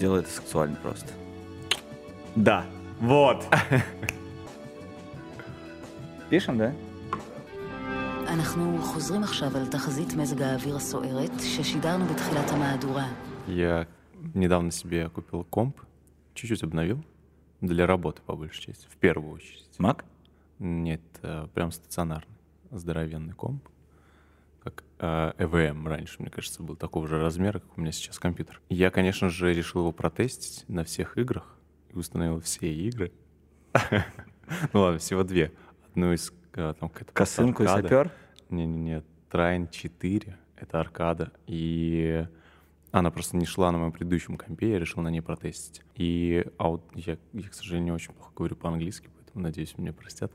делай это сексуально просто. Да, вот. Пишем, да? אנחנו חוזרים עכשיו על תחזית מזג האוויר הסוערת ששידרנו בתחילת המהדורה. Я недавно себе купил комп, чуть-чуть обновил, для работы по большей части, в первую очередь. Мак? Нет, э, прям стационарный, здоровенный комп. Э, EVM раньше, мне кажется, был такого же размера, как у меня сейчас компьютер. Я, конечно же, решил его протестить на всех играх и установил все игры. Ну ладно, всего две. Одну из э, там Косынку и сапер? Не-не-не, Трайн 4, это аркада. И она просто не шла на моем предыдущем компе, я решил на ней протестить. И аут, я, я, к сожалению, очень плохо говорю по-английски, поэтому, надеюсь, меня простят.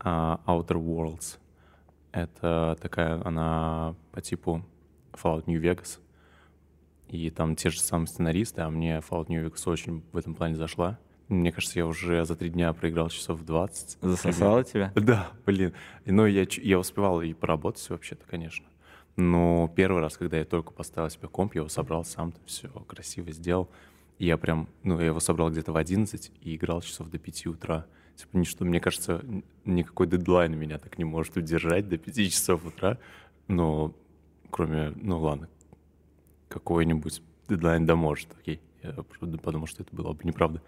А, Outer Worlds. Это такая, она по типу Fallout New Vegas. И там те же самые сценаристы, а мне Fallout New Vegas очень в этом плане зашла. Мне кажется, я уже за три дня проиграл часов 20. Засосало тебя? Да, блин. Но я, ч- я успевал и поработать вообще-то, конечно. Но первый раз, когда я только поставил себе комп, я его собрал сам, все красиво сделал. И я прям, ну, я его собрал где-то в 11 и играл часов до 5 утра. Типа, ничто, мне кажется, никакой дедлайн меня так не может удержать до 5 часов утра. Но кроме, ну ладно, какой-нибудь дедлайн да может, окей. Я правда подумал, что это было бы неправда.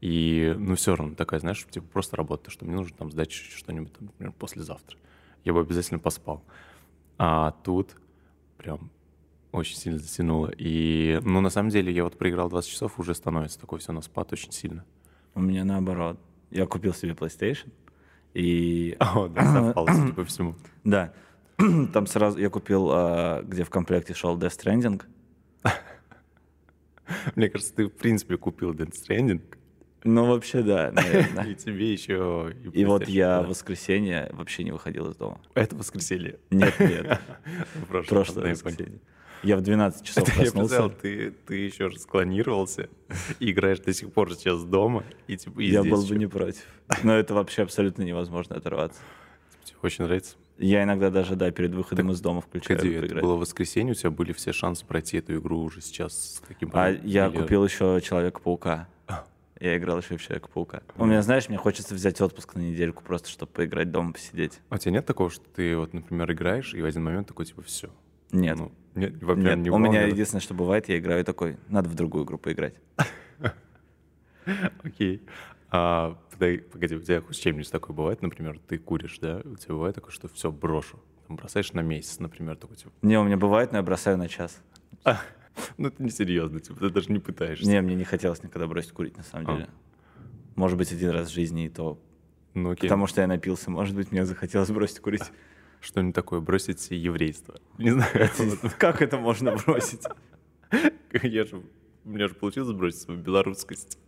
И, ну, все равно такая, знаешь, типа просто работа, что мне нужно там сдать что-нибудь, там, например, послезавтра. Я бы обязательно поспал. А тут прям очень сильно затянуло. И, ну, на самом деле, я вот проиграл 20 часов, уже становится такой все на спад очень сильно. У меня наоборот. Я купил себе PlayStation. И О, да, совпало, судя по всему. да, там сразу я купил, а, где в комплекте шел Death Stranding. Мне кажется, ты, в принципе, купил Death Stranding, Ну, вообще, да, наверное. и тебе еще... И вот PlayStation, я в да. воскресенье вообще не выходил из дома. Это воскресенье. Нет, нет, Прошлое, воскресенье. Я в 12 часов Я представил, проснулся. ты, ты еще раз склонировался и играешь до сих пор сейчас дома, и типа и Я был бы еще. не против. Но это вообще абсолютно невозможно оторваться. Тебе очень нравится? Я иногда даже, да, перед выходом из дома включаю Погоди, это поиграть. было воскресенье, у тебя были все шансы пройти эту игру уже сейчас с таким... А я или- купил еще Человека-паука. Я играл еще в Человека-паука. У меня, знаешь, мне хочется взять отпуск на недельку просто, чтобы поиграть дома, посидеть. А у тебя нет такого, что ты вот, например, играешь, и в один момент такой, типа, все? Нет. Ну, нет, во- Нет, не у меня да? единственное, что бывает, я играю такой, надо в другую игру поиграть. Окей. А, погоди, у тебя хоть с чем-нибудь такое бывает, например, ты куришь, да? У тебя бывает такое, что все, брошу. Там бросаешь на месяц, например, такой, типа, Не, у меня бывает, но я бросаю на час. ну это несерьезно, типа, ты даже не пытаешься. Не, мне не хотелось никогда бросить курить, на самом А. деле. Может быть, один раз в жизни и то. Ну окей, Потому что я напился, может быть, мне захотелось бросить курить. Что-нибудь такое, бросить еврейство. Не знаю. Как это можно бросить? Я же, у меня же получилось бросить свою белорусскость.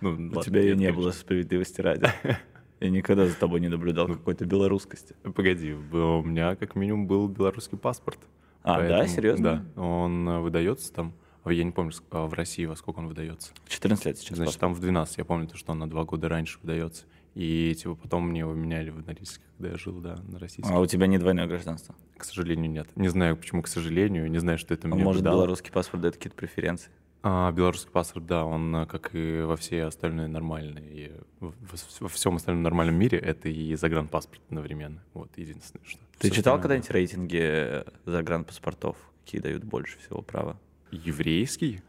Ну, У ладно, тебя ее не конечно. было справедливости ради. Я никогда за тобой не наблюдал какой-то белорусскости. Погоди, б- у меня как минимум был белорусский паспорт. А, да? Поэтому- Серьезно? Да, он э, выдается там, а я не помню, а в России во сколько он выдается. 14 лет сейчас. Значит, папа. там в 12, я помню, то, что он на два года раньше выдается. И типа потом мне его меняли в норильске, когда я жил, да, на российском. А у тебя не двойное гражданство? К сожалению, нет. Не знаю, почему, к сожалению, не знаю, что это А мне может, дало. белорусский паспорт дает какие-то преференции? А, белорусский паспорт, да, он, э, как и во все остальные нормальные, в- в- во всем остальном нормальном мире, это и загранпаспорт одновременно. Вот, единственное, что. Ты Всё читал когда-нибудь рейтинги э, загранпаспортов? Какие дают больше всего права? Еврейский?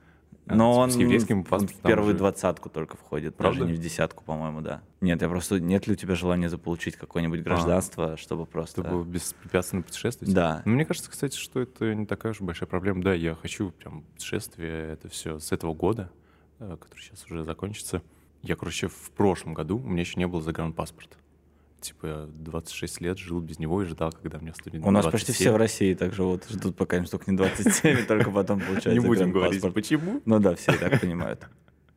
А, Но он с еврейским паспортом в первую двадцатку только входит, Правда? даже не в десятку, по-моему, да. Нет, я просто... Нет ли у тебя желания заполучить какое-нибудь гражданство, чтобы просто... Чтобы беспрепятственно путешествовать? Да. Ну, мне кажется, кстати, что это не такая уж большая проблема. Да, я хочу прям путешествие, это все с этого года, э, который сейчас уже закончится. Я, короче, в прошлом году, у меня еще не было загранпаспорта. Типа, я 26 лет жил без него и ждал, когда мне студент У нас почти все в России так живут, ждут, пока им столько не 27, и только потом получают Не будем говорить, загранпаспорт. почему. Ну да, все так понимают.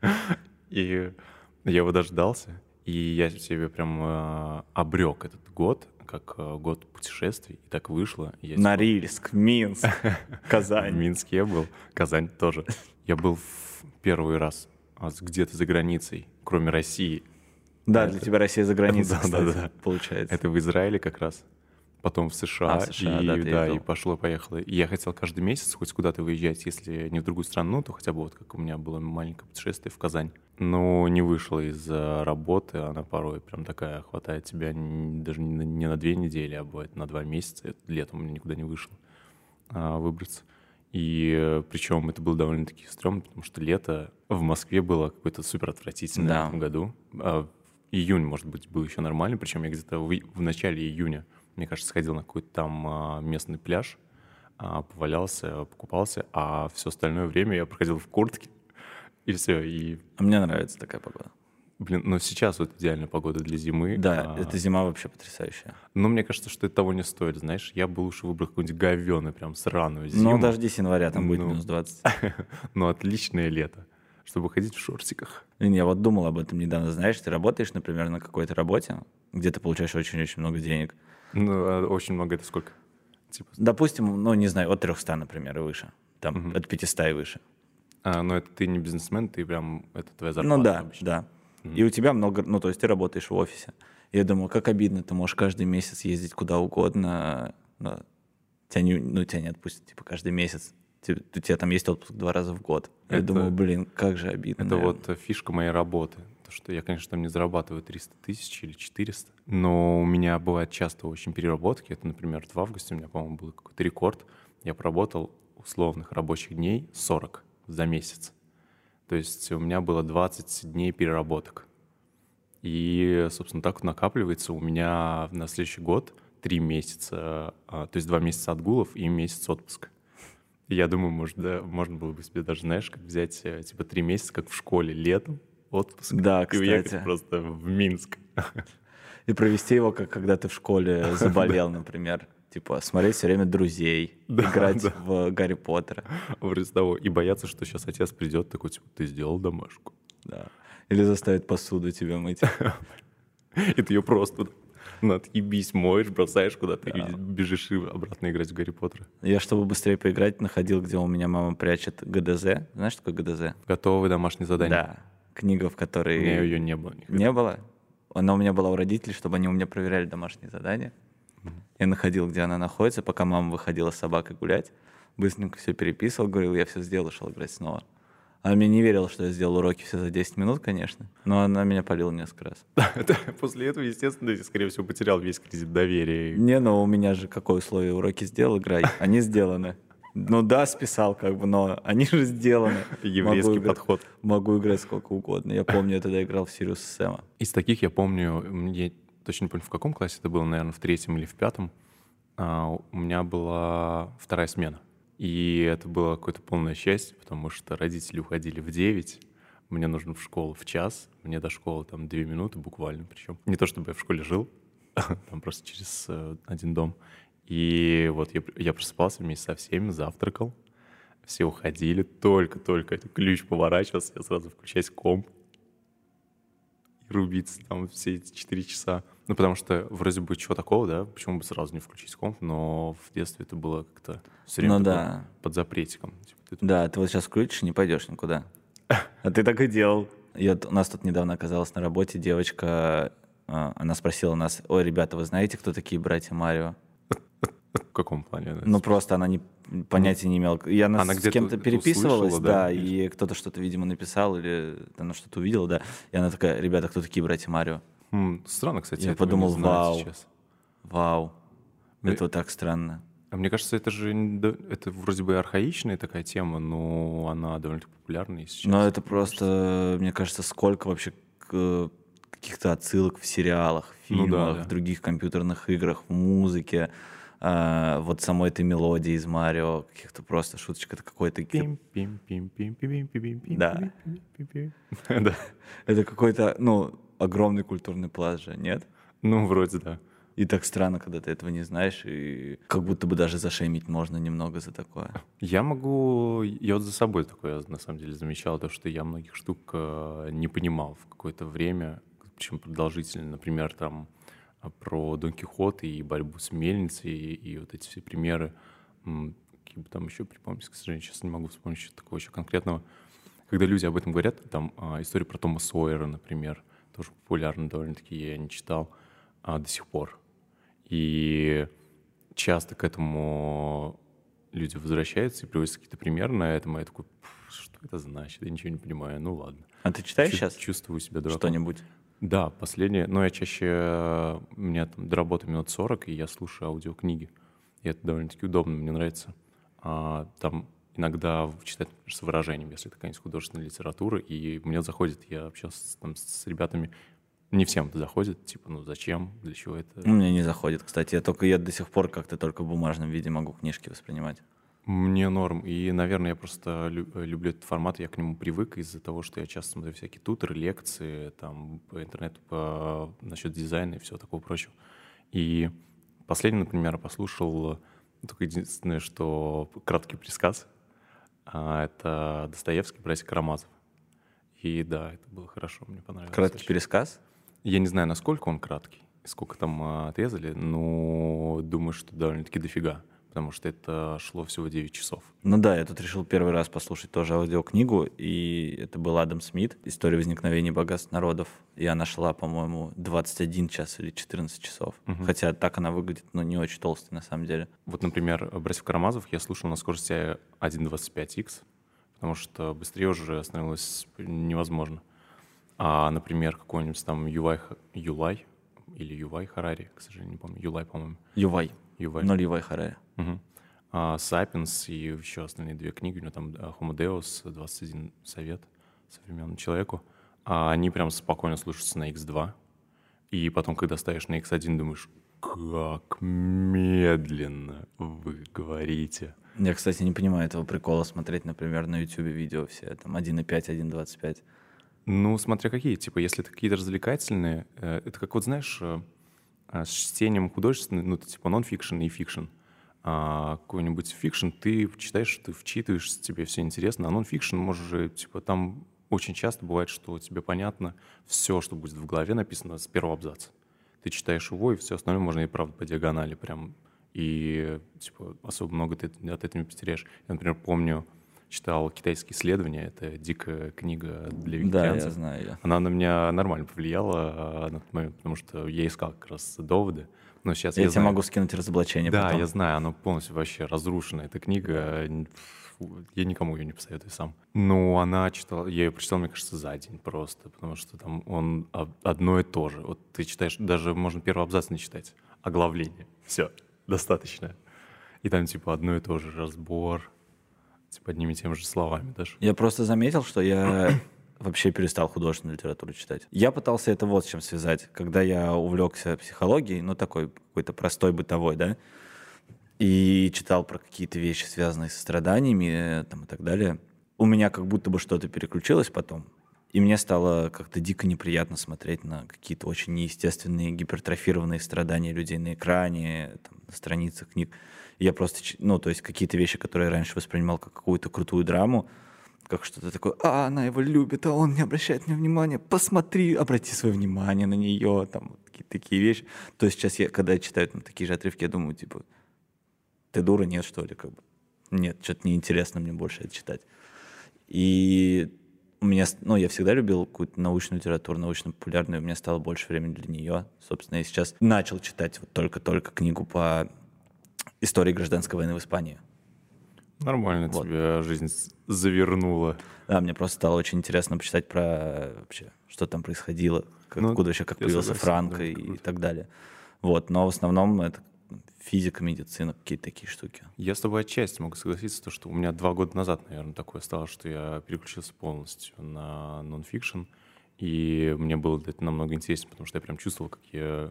И я его дождался, и я себе прям э, обрек этот год, как э, год путешествий, и так вышло. Я типа Норильск, Минск, В Казань. Минске я был, Казань тоже. Я был в первый раз а, где-то за границей, кроме России. Да, для тебя Россия за границей, Да, да, да. получается. Это в Израиле как раз. потом в США, А, в США, и, да, да, и пошло-поехало. И я хотел каждый месяц хоть куда-то выезжать, если не в другую страну, то хотя бы вот как у меня было маленькое путешествие в Казань. Но не вышло из-за работы, она порой прям такая хватает тебя даже не на, две недели, а бывает на два месяца. Это летом у меня никуда не вышло а, выбраться. И причем это было довольно-таки стрёмно, потому что лето в Москве было какое-то супер отвратительное Да. в этом году. А, июнь, может быть, был еще нормальный, причем я где-то в, в начале июня, мне кажется, сходил на какой-то там а, местный пляж, а, повалялся, покупался, а все остальное время я проходил в куртке, и все. И, А мне нравится такая погода. блин, но сейчас вот идеальная погода для зимы. Да, а, эта зима вообще потрясающая. Но мне кажется, что это того не стоит, знаешь. Я бы лучше выбрал какую-нибудь говёную, прям сраную зиму. Ну, дождись января, там будет Ну. минус 20. Но отличное лето, чтобы ходить в шортиках. Блин, я вот думал об этом недавно. Знаешь, ты работаешь, например, на какой-то работе, где ты получаешь очень-очень много денег. Ну, а очень много это сколько? Типа, Допустим, ну, не знаю, от 300, например, и выше. Там, от 500 и выше. а, но это ты не бизнесмен, ты прям, это твоя зарплата Ну да, обычно. да. И у тебя много, ну, то есть ты работаешь в офисе. Я думаю, как обидно, ты можешь каждый месяц ездить куда угодно, но тебя не, ну, тебя не отпустят, типа, каждый месяц. Те- У тебя там есть отпуск два раза в год. Я Это- думаю, блин, как же обидно. Это наверное. вот фишка моей работы. То, что я, конечно, там не зарабатываю 300 тысяч или 400, но у меня бывает часто очень переработки. Это, например, в августе у меня, по-моему, был какой-то рекорд. Я проработал условных рабочих дней 40 за месяц. То есть у меня было 20 дней переработок. И, собственно, так вот накапливается у меня на следующий год три месяца, а, то есть два месяца отгулов и месяц отпуска. Я думаю, может, да, можно было бы себе даже, знаешь, как взять, э, типа, три месяца, как в школе, летом, отпуск, Да, и уехать просто в Минск. И провести его, как когда ты в школе заболел, например. Типа смотреть все время друзей, Да, играть да. в Гарри Поттера. Вроде того. И бояться, что сейчас отец придет такой, типа, ты сделал домашку. Да. Или заставить посуду тебе мыть. И ты ее просто на отъебись моешь, бросаешь куда-то и бежишь и обратно играть в Гарри Поттера. Я, чтобы быстрее поиграть, находил, где у меня мама прячет ГДЗ. Знаешь, что такое ГДЗ? Готовые домашние задания. Да. Книга, в У которой... меня ее не было. никогда. Не было? Она у меня была у родителей, чтобы они у меня проверяли домашние задания. Я находил, где она находится, пока мама выходила с собакой гулять. Быстренько все переписывал, говорил, я все сделал, шел играть снова. Она мне не верила, что я сделал уроки все за 10 минут, конечно. Но она меня полила несколько раз. После этого, естественно, ты, скорее всего, потерял весь кредит доверия. Не, ну у меня же какое условие? Уроки сделал, играй. Они сделаны. Ну да, списал как бы, но они же сделаны. Еврейский Могу играть- подход. Могу играть сколько угодно. Я помню, я тогда играл в Сириус Сэма. Из таких я помню, я точно не помню, в каком классе это было, наверное, в третьем или в пятом. а, у меня была вторая смена. И это было какое-то полное счастье, потому что родители уходили в 9, мне нужно в школу в час, мне до школы там две минуты буквально, причем не то чтобы я в школе жил, там просто через э, один дом. И вот я, я просыпался вместе со всеми, завтракал, все уходили, только-только ключ поворачивался, я сразу включаюсь комп, и рубиться там все эти 4 часа. Ну, потому что вроде бы чего такого, да, почему бы сразу не включить комп, но в детстве это было как-то все время Ну да. под запретиком. Типа, ты тут- Да, ты вот сейчас включишь, не пойдешь никуда. А ты так и делал. И вот у нас тут недавно оказалась на работе девочка, а, она спросила нас, ой, ребята, вы знаете, кто такие братья Марио? В каком плане? Ну, просто она не, понятия не имела. Я на- Она с кем-то переписывалась, услышала, да, да, и кто-то что-то, видимо, написал, или она что-то увидела, да. И она такая, ребята, кто такие братья Марио? М, странно, кстати, Я подумал, вау. сейчас. Вау. Ну, Это вот так странно. А мне кажется, это же это вроде бы архаичная такая тема, но она довольно-таки популярная и сейчас. Но это просто, мне кажется, сколько вообще каких-то отсылок в сериалах, в Ну фильмах, да, да. в других компьютерных играх, в музыке. а, вот самой этой мелодии из Марио, каких-то просто шуточек, это какой-то... Да. Это какой-то, ну, огромный культурный пласт же, нет? Ну, вроде да. И так странно, когда ты этого не знаешь, и как будто бы даже зашемить можно немного за такое. Я могу... Я вот за собой такое, на самом деле, замечал, то, что я многих штук э, не понимал в какое-то время, причем продолжительно. Например, там а, про Дон Кихот и борьбу с мельницей, и, и вот эти все примеры. Какие бы там еще припомнить, к сожалению, сейчас не могу вспомнить такого еще конкретного. Когда люди об этом говорят, там а, история про Тома Сойера, например, тоже популярна довольно-таки, я не читал а, до сих пор. И часто к этому люди возвращаются и приводят какие-то примеры на этом, и я такой, что это значит? Я ничего не понимаю. Ну ладно. А ты читаешь Чу- сейчас Чувствую себя дураком. что-нибудь? Да, последнее. Но я чаще... У меня там до работы минут 40, и я слушаю аудиокниги. И это довольно-таки удобно, мне нравится. А, там иногда читать например, с выражением, если это какая-нибудь художественная литература, и мне заходит, я общался там с ребятами, не всем это заходит, типа, ну зачем, для чего это? У меня не заходит, кстати. Я только я до сих пор как-то только в бумажном виде могу книжки воспринимать. Мне норм. И, наверное, я просто лю- люблю этот формат, я к нему привык из-за того, что я часто смотрю всякие туторы, лекции, там, по интернету, по... насчет дизайна и всего такого прочего. И последний, например, послушал только единственное, что краткий пересказ. А, Это Достоевский, братья Карамазов. И да, это было хорошо, мне понравилось. Краткий очень. пересказ. Я не знаю, насколько он краткий, сколько там а, отрезали, но думаю, что довольно-таки дофига, потому что это шло всего 9 часов. Ну да, я тут решил первый раз послушать тоже аудиокнигу, и это был Адам Смит, «История возникновения богатств народов», и она шла, по-моему, 21 час или 14 часов. Хотя так она выглядит, ну, не очень толстой на самом деле. Вот, например, «Братьев Карамазов» я слушал на скорости 1.25x, потому что быстрее уже становилось невозможно. А, например, какой-нибудь там Юлай, Юлай или Ювай Харари, к сожалению, не помню, Юлай, по-моему. Ювай. Ноль Ювай Харари. Мгм. А, Сапиенс и еще остальные две книги, у него там Homo Deus, 21 совет современному человеку, а они прям спокойно слушаются на X2. И потом, когда ставишь на X1, думаешь, как медленно вы говорите. Я, кстати, не понимаю этого прикола смотреть, например, на YouTube видео все, там 1.5, 1.25. Ну, смотря какие. Типа, если это какие-то развлекательные, э, это как вот, знаешь, э, с чтением художественным, ну, типа нон-фикшн и fiction. А какой-нибудь fiction ты читаешь, ты вчитываешься, тебе все интересно, а нон-фикшн можешь же, типа, там очень часто бывает, что тебе понятно все, что будет в голове написано с первого абзаца. Ты читаешь его, и все остальное можно и правда по диагонали прям. И, типа, особо много ты от этого не потеряешь. Я, например, помню, читал «Китайские исследования», это дикая книга для Да, вегетарианцев. я знаю ее. Она на меня нормально повлияла на тот момент, потому что я искал как раз доводы. Но сейчас Я, я, тебе знаю- могу скинуть разоблачение Да, потом. я знаю, она полностью вообще разрушена, эта книга. Я никому ее не посоветую сам. Ну, она читала, я ее прочитал, мне кажется, за день просто, потому что там он одно и то же. Вот ты читаешь, даже можно первый абзац не читать, оглавление. Все, достаточно. И там типа одно и то же, разбор, типа одними и теми же словами даже. Я просто заметил, что я вообще перестал художественную литературу читать. Я пытался это вот с чем связать. Когда я увлекся психологией, ну такой какой-то простой бытовой, да, и читал про какие-то вещи, связанные со страданиями э, там, и так далее, у меня как будто бы что-то переключилось потом. И мне стало как-то дико неприятно смотреть на какие-то очень неестественные гипертрофированные страдания людей на экране, там, на страницах книг. Я просто, ну, то есть какие-то вещи, которые я раньше воспринимал как какую-то крутую драму, как что-то такое, а, она его любит, а он не обращает на нее внимания, посмотри, обрати свое внимание на нее, там, вот какие-то такие вещи. То есть сейчас, я, когда я читаю там, такие же отрывки, я думаю, типа, ты дура, нет, что ли, как бы. Нет, что-то неинтересно мне больше это читать. И у меня, ну, я всегда любил какую-то научную литературу, научно-популярную, у меня стало больше времени для нее. Собственно, я сейчас начал читать вот только-только книгу по истории гражданской войны в Испании. Нормально Вот. тебе жизнь завернула. Да, мне просто стало очень интересно почитать про вообще, что там происходило, как- Ну, откуда вообще, как появился согласен, Франко да, и, круто. так далее. Вот, но в основном это физика, медицина, какие-то такие штуки. Я с тобой отчасти могу согласиться, то, что у меня два года назад, наверное, такое стало, что я переключился полностью на нон-фикшн, и мне было это намного интереснее, потому что я прям чувствовал, как я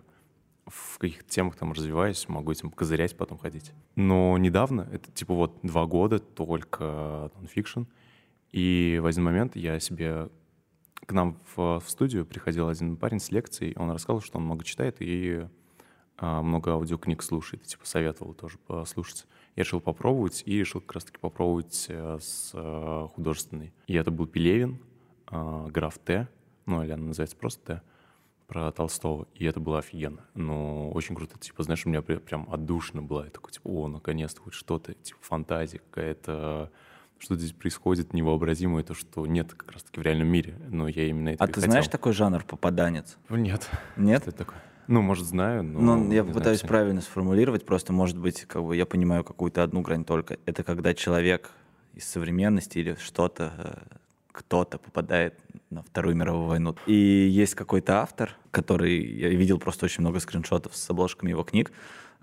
в каких-то темах там развиваюсь, могу этим козырять, потом ходить. Но недавно, это типа вот два года только нон-фикшн, и в один момент я себе... К нам в, в студию приходил один парень с лекцией, он рассказал, что он много читает и а, много аудиокниг слушает, типа советовал тоже послушать. Я решил попробовать и решил как раз-таки попробовать э, с э, художественной. И это был Пелевин, э, граф Т, ну или она называется просто Т, про Толстого, и это было офигенно. Ну, очень круто, типа, знаешь, у меня пря- прям отдушно было. Я такой, типа, о, наконец-то хоть что-то, типа, фантазия какая-то, что здесь происходит невообразимое, то, что нет как раз-таки в реальном мире, но я именно это А ты хотел. знаешь такой жанр попаданец? Нет. Нет? Что это такое? Ну, может, знаю, но... Ну, я знаю, попытаюсь кстати. правильно сформулировать, просто, может быть, как бы я понимаю какую-то одну грань только. Это когда человек из современности или что-то, э, кто-то попадает на Вторую мировую войну. И есть какой-то автор, который... Я видел просто очень много скриншотов с обложками его книг.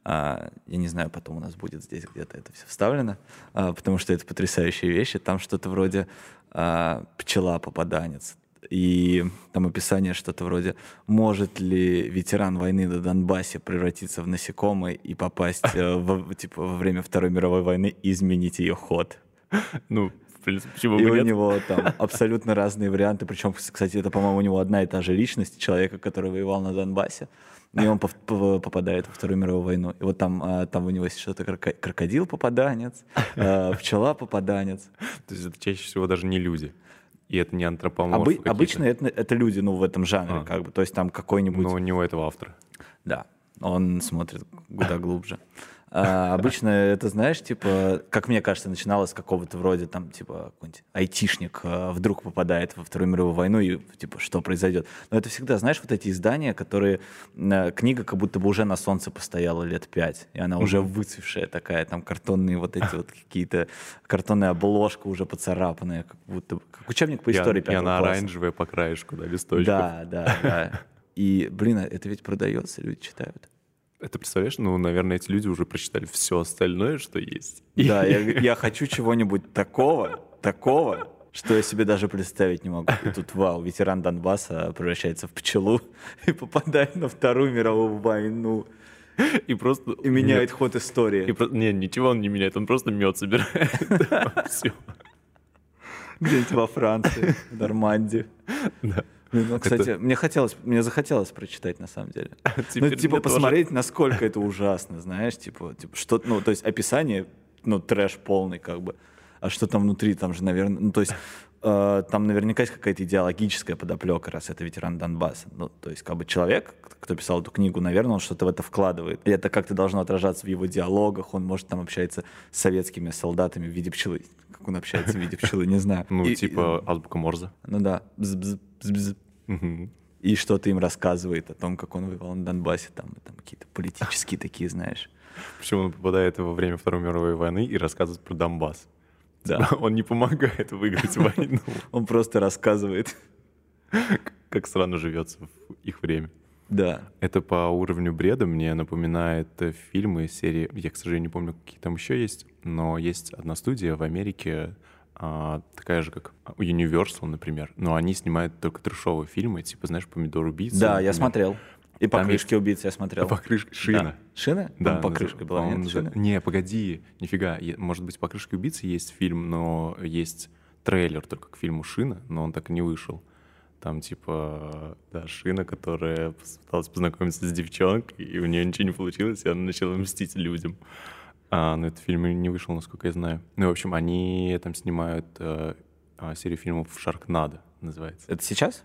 А, Я не знаю, потом у нас будет здесь где-то это все вставлено, а, потому что это потрясающие вещи. Там что-то вроде а, «Пчела-попаданец», и там описание что-то вроде «Может ли ветеран войны на Донбассе превратиться в насекомое и попасть э, в- типа, во время Второй мировой войны и изменить ее ход?» Ну, в принципе, почему И бы у нет? него там абсолютно разные варианты. Причем, кстати, это, по-моему, у него одна и та же личность человека, который воевал на Донбассе. И он попадает во Вторую мировую войну. И вот там, а, там у него есть что-то кроко- крокодил-попаданец, а, пчела-попаданец. То есть это чаще всего даже не люди. И это не антропоморфы Обы- обычно это, это люди, ну, в этом жанре, А. как бы. То есть там какой-нибудь... Но не у этого автора. Да, он смотрит куда глубже. А, обычно это, знаешь, типа, как мне кажется, начиналось с какого-то вроде там, типа, какой-нибудь айтишник а, вдруг попадает во Вторую мировую войну и, типа, что произойдет. Но это всегда, знаешь, вот эти издания, которые... а, книга как будто бы уже на солнце постояла лет пять, и она уже выцвевшая такая, там картонные вот эти вот какие-то... Картонная обложка уже поцарапанная, как будто бы... Как учебник по И истории и пятого она класса. оранжевая по краешку, да, листочков. Да, да, да. И, блин, а это ведь продается, люди читают. Это представляешь, ну, наверное, эти люди уже прочитали все остальное, что есть. Да, я, я хочу чего-нибудь такого, такого, что я себе даже представить не могу. И тут, вау, ветеран Донбасса превращается в пчелу и попадает на Вторую мировую войну И просто... и меняет ход истории. И про- Не, ничего он не меняет, он просто мед собирает. Все. Где-нибудь во Франции, в Нормандии. Да. Ну, кстати, мне хотелось, мне захотелось прочитать на самом деле. Ну, типа, мне тоже. посмотреть, насколько это ужасно, знаешь, типа, типа, что, ну, то есть описание, ну, трэш полный, как бы. А что там внутри, там же, наверное, ну, то есть, э, там наверняка есть какая-то идеологическая подоплека, раз это ветеран Донбасса. Ну, то есть, как бы человек, кто писал эту книгу, наверное, он что-то в это вкладывает. И это как-то должно отражаться в его диалогах. Он, может, там общается с советскими солдатами в виде пчелы. Как он общается в виде пчелы, не знаю. Ну, типа азбука Морзе. ну да. И что-то им рассказывает о том, как он воевал на Донбассе, там, там какие-то политические такие, знаешь. Причем он попадает во время Второй мировой войны и рассказывает про Донбасс. Да. Он не помогает выиграть войну. Он просто рассказывает. Как странно живется в их время. Да. Это по уровню бреда мне напоминает э, фильмы серии, я, к сожалению, не помню, какие там еще есть, но есть одна студия в Америке, такая же, как Universal, например, но они снимают только трешовые фильмы, типа, знаешь, «Помидор убийца». Да, я например. смотрел. И Там покрышки убийц я смотрел. Покрышка, шина. Да. Шина? Да, Там покрышка была, нет, шина? Не, погоди, нифига. Может быть, «Покрышка убийцы» есть фильм, но есть трейлер только к фильму «Шина», но он так и не вышел. Там, типа, да, Шина, которая пыталась познакомиться с девчонкой, и у нее ничего не получилось, и она начала мстить людям. А, но этот фильм не вышел, насколько я знаю. Ну, в общем, они там снимают э, а, серию фильмов «Шаркнадо» называется. Это сейчас?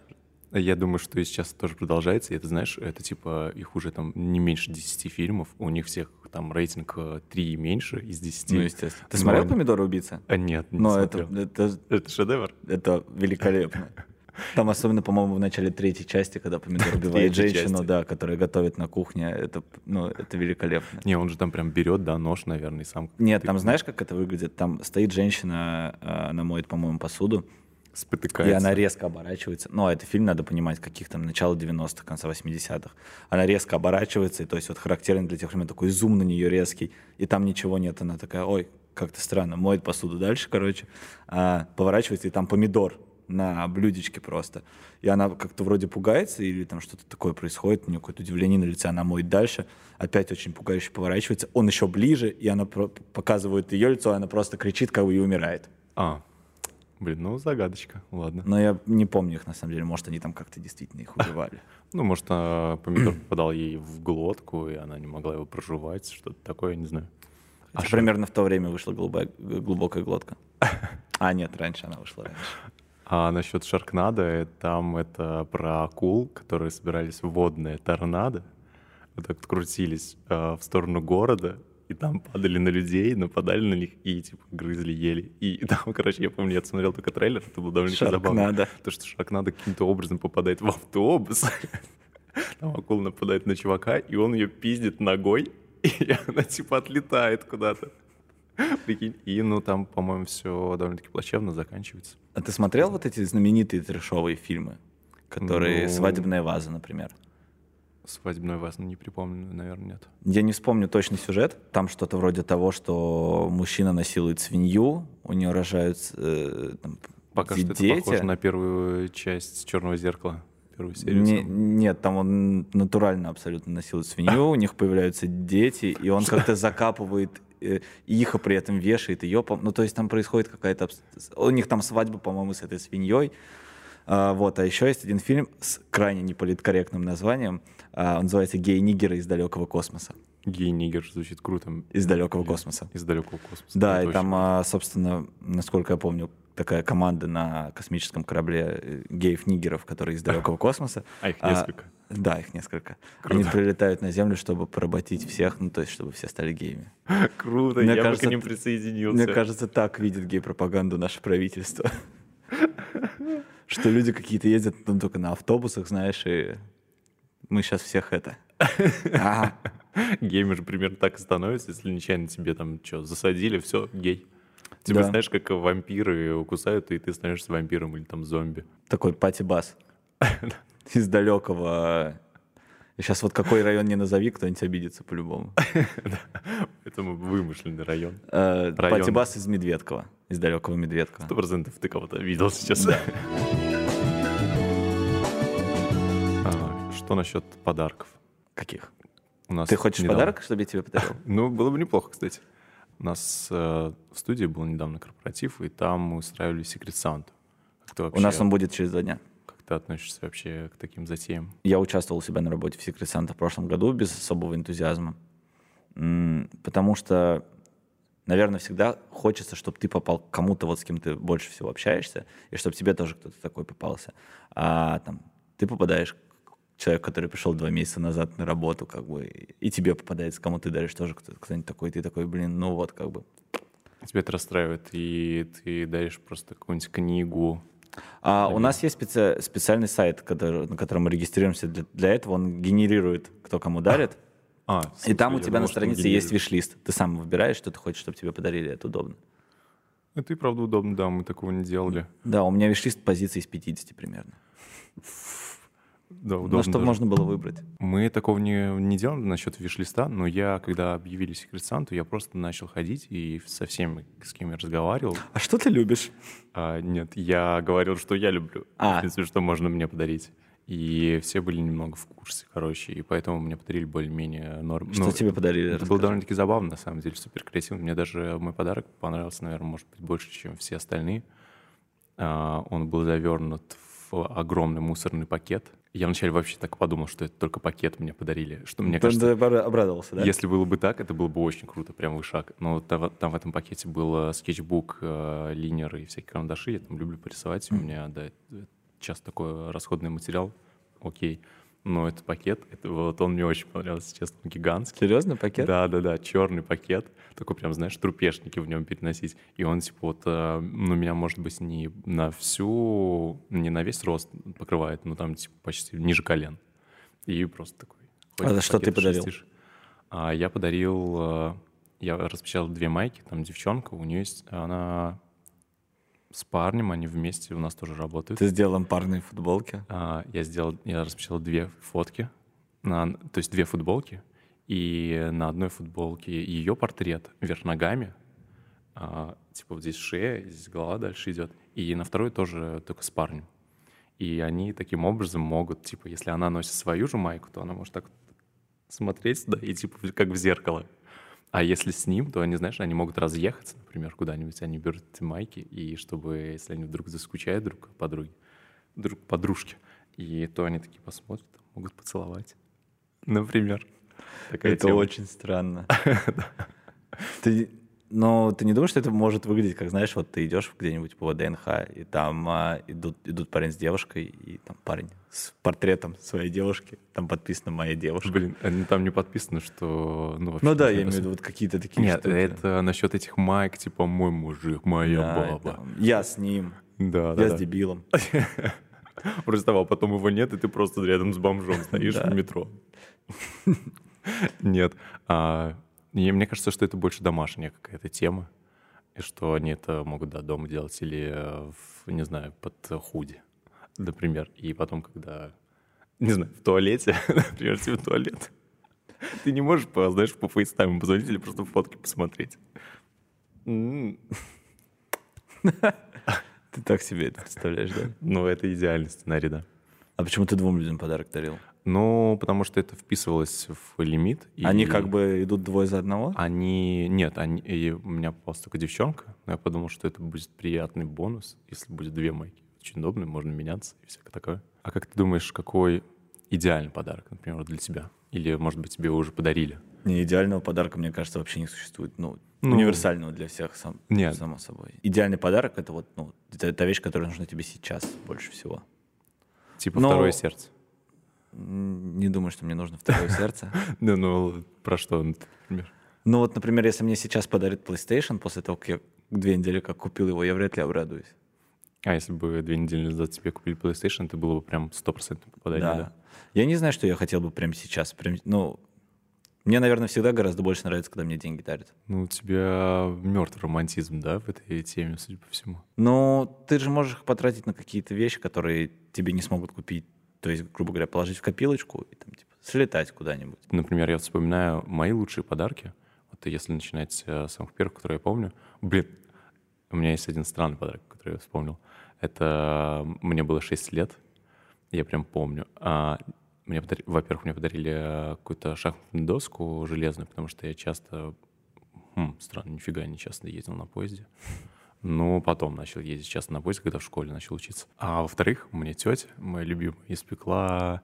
Я думаю, что и сейчас тоже продолжается. И это, знаешь, это типа их уже там не меньше 10 фильмов. У них всех там рейтинг э, 3 и меньше из 10. Ну, естественно. Ты Но смотрел они- «Помидор убийца»? А, нет, не Но это, смотрел. это, Это шедевр. это великолепно. Там особенно, по-моему, в начале третьей части, когда помидор убивает женщину, да, которая готовит на кухне, это, ну, это великолепно. Не, он же там прям берет, да, нож, наверное, и сам Нет, там знаешь, как это выглядит? Там стоит женщина, э, она моет, по-моему, посуду, и спотыкается. она резко оборачивается. Ну, а это фильм, надо понимать, каких там начала 90-х, конца 80-х. Она резко оборачивается, и то есть вот характерный для тех времен такой зум на нее резкий, и там ничего нет. Она такая, ой, как-то странно, моет посуду дальше, короче, а, поворачивается, и там помидор на блюдечке просто. И она как-то вроде пугается, или там что-то такое происходит, у нее какое-то удивление на лице, она моет дальше, опять очень пугающе поворачивается, он еще ближе, и она показывает ее лицо, и она просто кричит, как бы и умирает. А, блин, ну загадочка, ладно. Но я не помню их, на самом деле. Может, они там как-то действительно их убивали. Ну, может, а, помидор попадал ей в глотку, и она не могла его проживать, что-то такое, не знаю. А примерно в то время вышла глубокая глотка. А, нет, раньше она вышла раньше. А насчет Шаркнада, э, там это про акул, которые собирались в водное торнадо, вот так вот крутились э, в сторону города, и там падали на людей, нападали на них и типа грызли, ели. И там, короче, я помню, я смотрел только трейлер, это было довольно забавно. Шаркнадо. То, что Шаркнадо каким-то образом попадает в автобус, Там акула нападает на чувака, и он ее пиздит ногой, и она типа отлетает куда-то. Прикинь. И, ну, там, по-моему, все довольно-таки плачевно заканчивается. А ты смотрел вот эти знаменитые трешовые фильмы? Которые Ну. «Свадебная ваза», например. Свадебной вас не припомню, наверное, нет. Я не вспомню точный сюжет. Там что-то вроде того, что мужчина насилует свинью, у нее рожаются э, там, Пока де- что это дети. похоже на первую часть «Черного зеркала», первую серию. Не- нет, там он натурально абсолютно насилует свинью, у них появляются дети, и он как-то закапывает э, их, а при этом вешает ее. Ну, то есть там происходит какая-то... У них там свадьба, по-моему, с этой свиньей. А, вот, а еще есть один фильм с крайне неполиткорректным названием. А, он называется «Гей-нигеры из далекого космоса». Гей-нигер звучит круто. Из далекого космоса. Из далекого космоса. Да, Это и там, очень а, собственно, насколько я помню, такая команда на космическом корабле э, геев-нигеров, которые из далекого космоса. А их А, несколько. Да, их несколько. Они прилетают на Землю, чтобы поработить всех, ну, то есть, чтобы все стали геями. Круто, Мне я кажется, бы к ним присоединился. Мне кажется, так видит гей-пропаганду наше правительство. Что люди какие-то ездят ну, только на автобусах, знаешь, и мы сейчас всех это... А, Геймер примерно так и становится, если нечаянно тебе там что, засадили, все, гей. Тебя, Да. знаешь, как вампиры укусают, и ты становишься вампиром или там зомби. Такой пати-бас. Из далекого... Сейчас вот какой район не назови, кто-нибудь обидится по-любому. Поэтому вымышленный район. Э. Пати-бас из Медведкова, из далекого Медведкова. Сто процентов ты кого-то видел сейчас. А, Что насчет подарков? Каких? У нас Ты хочешь подарок, чтобы я тебе подарил? Ну, было бы неплохо, кстати. У нас э, в студии был недавно корпоратив, и там мы устраивали секрет ты У нас он будет через два дня. как ты относишься вообще к таким затеям? Я участвовал у себя на работе в Secret Santa в прошлом году без особого энтузиазма. Потому что, наверное, всегда хочется, чтобы ты попал к кому-то, вот с кем ты больше всего общаешься, и чтобы тебе тоже кто-то такой попался. А там ты попадаешь к человеку, который пришел два месяца назад на работу, как бы, и тебе попадается, кому ты даришь тоже кто- кто-нибудь такой, ты такой, блин, ну вот, как бы. Тебя это расстраивает, и ты даришь просто какую-нибудь книгу. А у нас есть специ- специальный сайт, который- на котором мы регистрируемся для, для этого, он генерирует, кто кому дарит. А, И там у тебя думал, на странице есть виш-лист. Ты сам выбираешь, что ты хочешь, чтобы тебе подарили. Это удобно. Это и правда удобно, да, мы такого не делали. Да, у меня виш-лист позиций из 50 примерно. Да, Ну, удобно. чтобы даже. можно было выбрать. Мы такого не, не делали насчет виш-листа, но я, когда объявили секрет Санту, я просто начал ходить и со всеми, с кем я разговаривал, А что ты любишь? А, нет, я говорил, что я люблю. А. В принципе, что можно мне подарить. И все были немного в курсе, короче, и поэтому мне подарили более-менее норм. Что Ну, тебе подарили? Это было Расскажи. довольно-таки забавно, на самом деле, супер креативно. Мне даже мой подарок понравился, наверное, может быть, больше, чем все остальные. А, он был завернут в огромный мусорный пакет. Я вначале вообще так подумал, что это только пакет мне подарили. Что мне Ты- кажется, обрадовался, да? если было бы так, это было бы очень круто, прям вышаг. Но там, там в этом пакете был э, скетчбук, э, линер и всякие карандаши. Я там люблю порисовать. У меня, да, часто такой расходный материал. Окей. Но этот пакет, это, вот он мне очень понравился, честно, он гигантский. Серьезно, пакет? Да, да, да, черный пакет, такой прям, знаешь, трупешники в нем переносить. И он, типа, вот, э, ну, меня, может быть, не на всю, не на весь рост покрывает, но там, типа, почти ниже колен. И просто такой. А ходишь, что ты подарил? А, я подарил, э, я распечатал две майки, там девчонка, у нее есть, она с парнем, они вместе у нас тоже работают. Ты сделал им парные футболки. А, я сделал, я распечатал две фотки, на, то есть две футболки, и на одной футболке ее портрет вверх ногами, а, типа вот здесь шея, здесь голова дальше идет, и на второй тоже только с парнем. И они таким образом могут, типа, если она носит свою же майку, то она может так смотреть туда и типа как в зеркало. А если с ним, то они, знаешь, они могут разъехаться, например, куда-нибудь, они берут эти майки, и чтобы, если они вдруг заскучают друг по друге, друг подружке, и то они такие посмотрят, могут поцеловать. Например. Такая Это тема. очень странно. Ты, но ты не думаешь, что это может выглядеть, как, знаешь, вот ты идешь где-нибудь по ВДНХ, и там а, идут, идут парень с девушкой, и там парень с портретом своей девушки, там подписано «Моя девушка». Блин, а ну, там не подписано, что... Ну, вообще Ну да, я имею в виду вот какие-то такие Нет, штуки. это насчет этих майк, типа «мой мужик, моя Да, баба». там, Я с ним, Да, я да, с да. дебилом. Просто а потом его нет, и ты просто рядом с бомжом стоишь в метро. Нет. а, и мне кажется, что это больше домашняя какая-то тема. И что они это могут да, дома делать или, э, в, не знаю, под худи, например. И потом, когда, не знаю, в туалете, например, тебе в туалет, ты не можешь, по- знаешь, по фейстайму позвонить или просто фотки посмотреть. Ты так себе это представляешь, да? Ну, это идеальный сценарий, да. А почему ты двум людям подарок дарил? Ну, потому что это вписывалось в лимит. и Они как бы идут двое за одного? Они... Нет, они... и у меня попалась только девчонка, но я подумал, что это будет приятный бонус, если будет две майки. Очень удобно, можно меняться и всякое такое. А как ты думаешь, какой идеальный подарок, например, для тебя? Или, может быть, тебе уже подарили? Не, идеального подарка, мне кажется, вообще не существует. Ну, Ну, универсального для всех, сам, Нет. само собой. Идеальный подарок — это вот, ну, это та вещь, которая нужна тебе сейчас больше всего. Типа Но- второе сердце. Не думаю, что мне нужно второе сердце. Да, ну, про что, например? Ну вот, например, если мне сейчас подарит PlayStation, после того, как я две недели как купил его, я вряд ли обрадуюсь. А если бы две недели назад тебе купили PlayStation, это было бы прям стопроцентно попадание, Да. да? Я не знаю, что я хотел бы прямо сейчас. Прям, ну, мне, наверное, всегда гораздо больше нравится, когда мне деньги дарят. Ну, у тебя мертвый романтизм, да, в этой теме, судя по всему. Но ты же можешь их потратить на какие-то вещи, которые тебе не смогут купить. То есть, грубо говоря, положить в копилочку и там, типа, слетать куда-нибудь. Например, я вспоминаю мои лучшие подарки. Вот если начинать э, с самых первых, которые я помню. Блин, у меня есть один странный подарок, который я вспомнил. Это э, мне было 6 лет, я прям помню. А, мне подари- Во-первых, мне подарили э, какую-то шахматную доску железную, потому что я часто... Хм, странно, нифига не часто ездил на поезде. Ну, потом начал ездить часто на поезде, когда в школе начал учиться. А во-вторых, мне тетя, моя любимая, испекла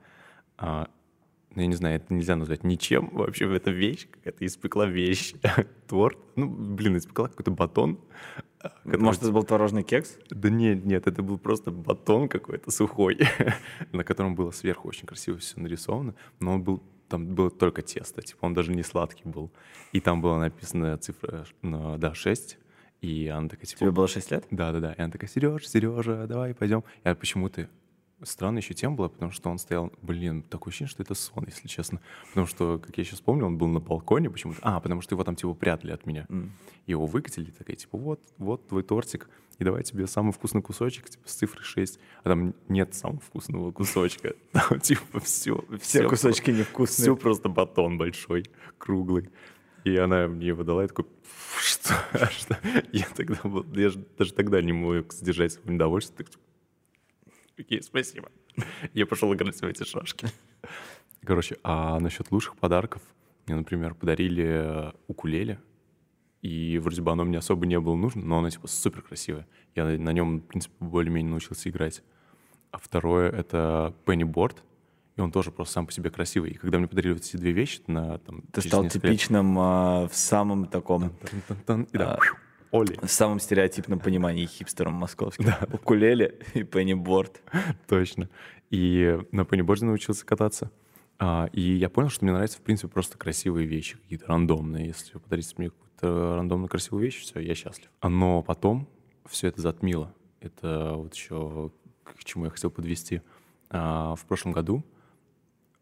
а, ну, я не знаю, это нельзя назвать ничем. Вообще это вещь, какая-то испекла вещь. Торт. Ну, блин, испекла какой-то батон. а, который- Может, это был творожный кекс? Да нет, нет, это был просто батон какой-то сухой, на котором было сверху очень красиво все нарисовано, но он был там было только тесто, типа он даже не сладкий был. И там была написана цифра, да, 6, и она такая, типа... Тебе было 6 лет? Да, да, да. И она такая, Сереж, Сережа, давай пойдем. Я почему-то странная еще тема была, потому что он стоял, блин, такое ощущение, что это сон, если честно. Потому что, как я сейчас помню, он был на балконе почему-то. А, потому что его там типа прятали от меня. Его выкатили, такая, типа, вот, вот твой тортик, и давай тебе самый вкусный кусочек, типа, с цифрой 6. А там нет самого вкусного кусочка. Там, типа, все. Все кусочки невкусные. Все просто батон большой, круглый. И она мне его дала, я такой, «Фу, что? что? Я тогда был, я же даже тогда не мог сдержать свое недовольство. Так, Окей, спасибо. Я пошел играть в эти шашки. Короче, а насчет лучших подарков, мне, например, подарили э, укулеле, и вроде бы оно мне особо не было нужно, но оно типа супер красивое. Я на нем, в принципе, более-менее научился играть. А второе — это пенниборд, и он тоже просто сам по себе красивый. И когда мне подарили вот эти две вещи на там... Ты стал несколько лет- типичным а, в самом таком, и да, А, Оли. в самом стереотипном понимании хипстером московским. Укулеле и пенниборд. Точно. И на пенниборде научился кататься. А, и я понял, что мне нравятся, в принципе, просто красивые вещи, какие-то рандомные. Если вы подарите мне какую-то рандомно красивую вещь, все, я счастлив. Но потом все это затмило. Это вот еще к чему я хотел подвести. А, в прошлом году,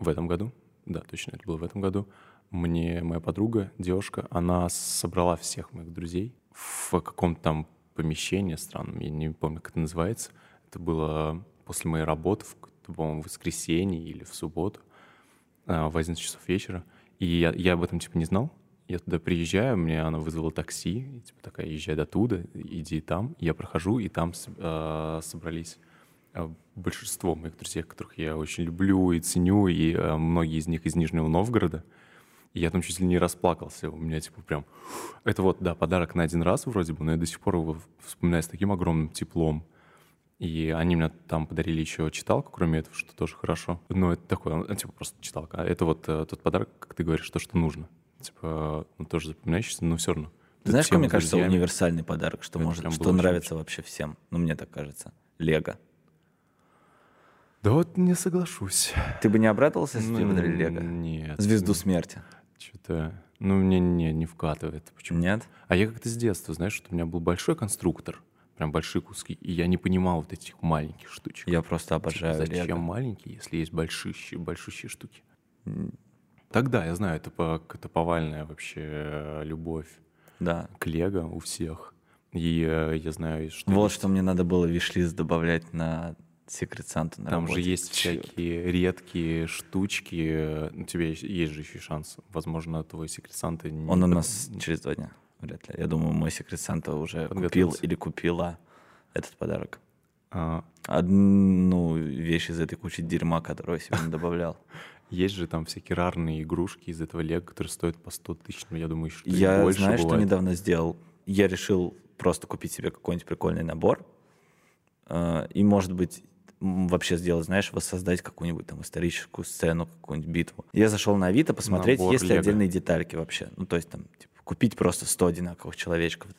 в этом году, да, точно, это было в этом году, мне моя подруга, девушка, она собрала всех моих друзей в каком-то там помещении странном, я не помню, как это называется. Это было после моей работы, в, по-моему, воскресенье или в субботу, а, в 11 часов вечера. И я, я об этом, типа, не знал. Я туда приезжаю, мне она вызвала такси, и, типа, такая, езжай до туда, иди там. Я прохожу, и там а, собрались большинство моих друзей, которых я очень люблю и ценю, и а, многие из них из Нижнего Новгорода. И я там чуть ли не расплакался. У меня типа прям... Это вот, да, подарок на один раз вроде бы, но я до сих пор его вспоминаю с таким огромным теплом. И они мне там подарили еще читалку, кроме этого, что тоже хорошо. Но это такое, ну, типа просто читалка. А это вот э, тот подарок, как ты говоришь, то, что нужно. Типа, ну, тоже запоминающийся, но все равно. Ты знаешь, какой, мне кажется, универсальный подарок, что Это может, что было очень нравится вообще всем? Ну, мне так кажется. Лего. Да вот не соглашусь. Ты бы не обрадовался, если тебе Ну, подарили Лего? Нет. Звезду смерти. Что-то... Ну, мне не, не вкатывает. Почему? Нет? А я как-то с детства, знаешь, что у меня был большой конструктор, прям большие куски. И я не понимал вот этих маленьких штучек. Я просто Типа, обожаю зачем Лего. маленькие, если есть большущие, большущие штуки? Тогда, я знаю, это, по, это повальная вообще э, любовь Да. к Лего у всех. И э, я знаю, что Вот есть- что мне надо было вишлист добавлять на Секрет Санту на там же работе. есть Чёрт. всякие редкие штучки. У тебя есть, есть же еще шанс. Возможно, твой секрет Санта не Он у нас через два дня. Вряд ли. Я думаю, мой Секрет Санта уже купил или купила этот подарок. А, Одну вещь из этой кучи дерьма, которую я себе не добавлял. есть же там всякие рарные игрушки из этого Лего, которые стоят по 100 тысяч. но Я думаю, что Я больше знаю, что недавно сделал. Я решил просто купить себе какой-нибудь прикольный набор. э, И, может быть, вообще сделать, знаешь, воссоздать какую-нибудь там историческую сцену, какую-нибудь битву. Я зашел на Авито посмотреть, Набор есть ли Лего. отдельные детальки вообще. Ну, то есть там, типа, купить просто 100 одинаковых человечков.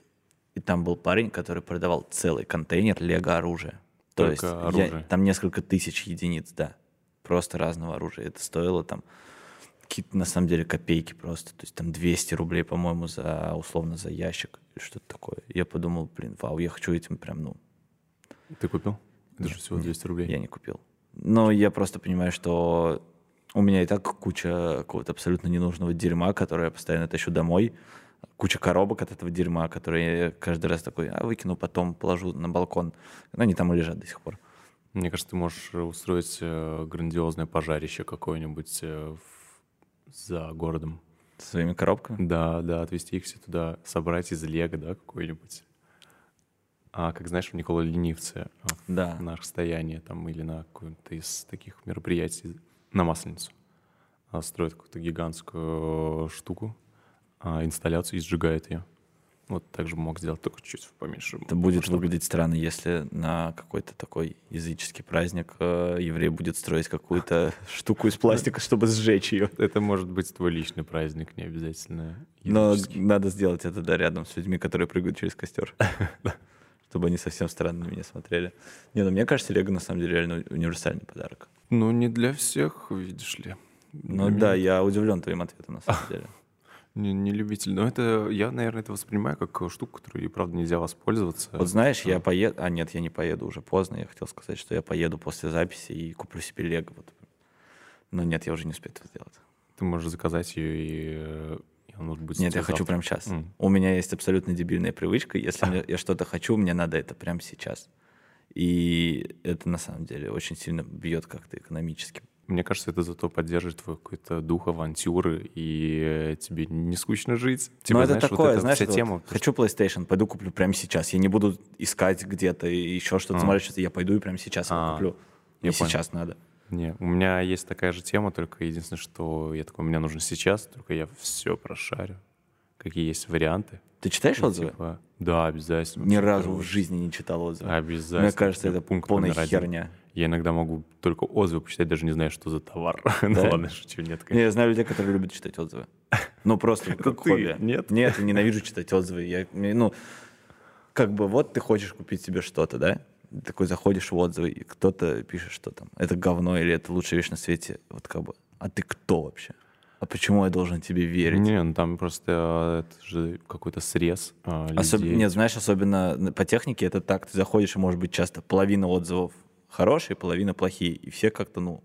И там был парень, который продавал целый контейнер лего оружия. То есть я- там несколько тысяч единиц, да. Просто разного оружия. Это стоило там какие-то, на самом деле, копейки просто. То есть там 200 рублей, по-моему, за, условно, за ящик или что-то такое. Я подумал, блин, вау, я хочу этим прям, ну, Ты купил? Это же Нет, всего нет, 200 рублей. я не купил. Но я просто понимаю, что у меня и так куча какого-то абсолютно ненужного дерьма, которое я постоянно тащу домой. Куча коробок от этого дерьма, которые я каждый раз такой, а выкину, потом положу на балкон. Но они там и лежат до сих пор. Мне кажется, ты можешь устроить э, грандиозное пожарище какое-нибудь э, за городом. Со своими коробками. Да, да, отвезти их все туда, собрать из Лего, да, какой-нибудь. А, как знаешь, в Никола Ленивце а, Да. на расстоянии там или на каком-то из таких мероприятий на Масленицу а, строит какую-то гигантскую штуку, а, инсталляцию и сжигает ее. Вот так же мог сделать, только чуть поменьше. Это будет масштаба. выглядеть странно, если на какой-то такой языческий праздник э, еврей будет строить какую-то штуку из пластика, чтобы сжечь ее. Это может быть твой личный праздник, не обязательно. Но надо сделать это, да, рядом с людьми, которые прыгают через костер. Чтобы они совсем странно на меня смотрели. Не, ну мне кажется, Лего на самом деле реально универсальный подарок. Ну, не для всех, видишь ли. Ну Для да, меня я удивлен твоим ответом на самом деле. Не, не любитель. Но это, я, наверное, это воспринимаю как штуку, которой, правда, нельзя воспользоваться. Вот знаешь, я поеду... А нет, я не поеду, уже поздно. Я хотел сказать, что я поеду после записи и куплю себе Лего. Вот. Но нет, я уже не успею это сделать. Ты можешь заказать ее, и, и оно будет Нет, я завтра. хочу прямо сейчас. М. У меня есть абсолютно дебильная привычка. Если мне- я что-то хочу, мне надо это прямо сейчас. И это на самом деле очень сильно бьет как-то экономически. Мне кажется, это зато поддерживает твой какой-то дух авантюры, и э, тебе не скучно жить. Типа, Но это знаешь, вот такое, эта знаешь, вся вот тема. хочу PlayStation, пойду куплю прямо сейчас. Я не буду искать где-то еще что-то А. смотреть, что-то. Я пойду и прямо сейчас его А, куплю. я Мне сейчас надо. Не, у меня есть такая же тема, только единственное, что я такой, мне нужно сейчас, только я все прошарю. Какие есть варианты. Ты читаешь И отзывы? типа, да, обязательно. Ни разу в жизни не читал отзывы. Обязательно. Мне кажется, Это пункт полная херня. Я иногда могу только отзывы почитать, даже не знаю, что за товар. Ну Да? ладно, шучу, нет, Не, конечно. я знаю людей, которые любят читать отзывы. Ну, просто как хобби. нет? Нет, я ненавижу читать отзывы. Я, ну, как бы вот ты хочешь купить себе что-то, да? Такой заходишь в отзывы, и кто-то пишет, что там, это говно или это лучшая вещь на свете. Вот как бы, а ты кто вообще? А почему я должен тебе верить? Не, ну там просто э, это же какой-то срез а, Особ- людей. Нет, знаешь, особенно по технике это так. Ты заходишь, и может быть часто половина отзывов хорошие, половина плохие. И все как-то, ну,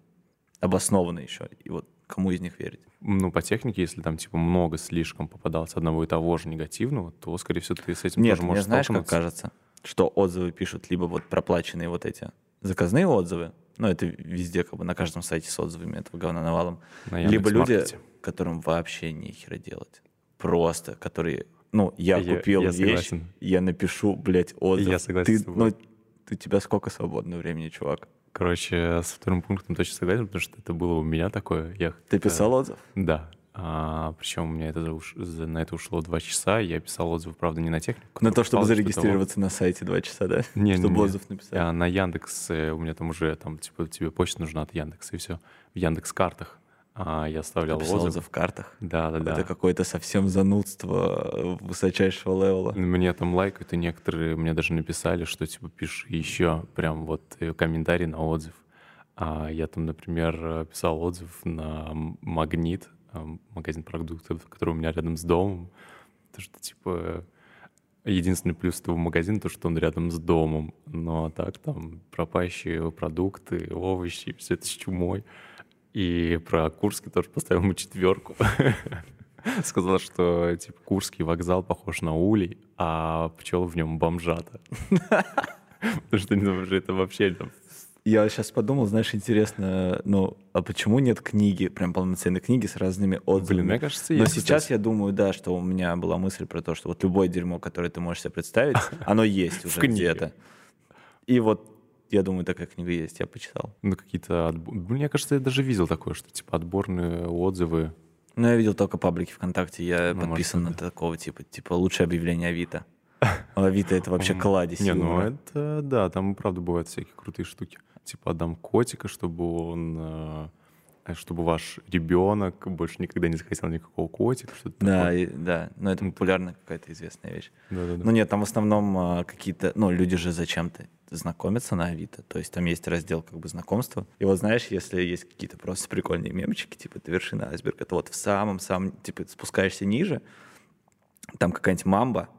обоснованы еще. И вот кому из них верить? Ну, по технике, если там, типа, много слишком попадалось одного и того же негативного, то, скорее всего, ты с этим Нет, тоже мне можешь знаешь, как кажется, что отзывы пишут либо вот проплаченные вот эти заказные отзывы, ну, это везде, как бы на каждом сайте с отзывами этого говна навалом, На либо люди, которым вообще нехера делать. Просто, которые, ну, я, Я- купил я вещь, согласен. я напишу, блядь, отзыв. Я согласен Ты, с тобой. ну, ты, у тебя сколько свободного времени, чувак? Короче, с вторым пунктом точно согласен, потому что это было у меня такое. Я Ты писал отзыв? Да. А, причем у меня это уш- на это ушло два часа. Я писал отзыв, правда, не на технику. На то, чтобы что-то зарегистрироваться на сайте два часа, да? Не, чтобы не. отзыв написать. А на Яндекс у меня там уже там типа тебе почта нужна от Яндекса и все. В Яндекс картах а, я оставлял отзыв. отзыв в картах. Да, да, да. Это какое-то совсем занудство э, высочайшего левела. Мне там лайкают, и некоторые мне даже написали, что типа пиши еще прям вот э, комментарий на отзыв. А я там, например, э, писал отзыв на Магнит, магазин продуктов, который у меня рядом с домом. То, что типа Единственный плюс этого магазина, то, что он рядом с домом. Но а так там пропащие продукты, овощи, все это с чумой. И про Курский тоже поставил ему четверку. Сказал, что типа Курский вокзал похож на улей, а пчел в нем бомжата. Потому что ну, это вообще я сейчас подумал, знаешь, интересно, ну, а почему нет книги, прям полноценной книги с разными отзывами? Блин, мне кажется, есть. Но сейчас кстати. я думаю, да, что у меня была мысль про то, что вот любое дерьмо, которое ты можешь себе представить, оно есть уже где-то. И вот я думаю, такая книга есть, я почитал. Ну, какие-то... Отбор... Мне кажется, я даже видел такое, что типа отборные отзывы. Ну, я видел только паблики ВКонтакте, я ну, подписан может, на да. такого типа, типа лучшее объявление Авито. Авито — это вообще кладезь. Не, ну это, да, там правда бывают всякие крутые штуки типа отдам котика, чтобы он э, чтобы ваш ребенок больше никогда не захотел никакого котика, что-то да, такое. И, да, но это популярная какая-то известная вещь. Да, да, да. Ну нет, там в основном а, какие-то, ну люди же зачем-то знакомятся на Авито, то есть там есть раздел как бы знакомства. И вот знаешь, если есть какие-то просто прикольные мемчики, типа ты вершина айсберга, это вот в самом-самом, типа спускаешься ниже, там какая-нибудь мамба,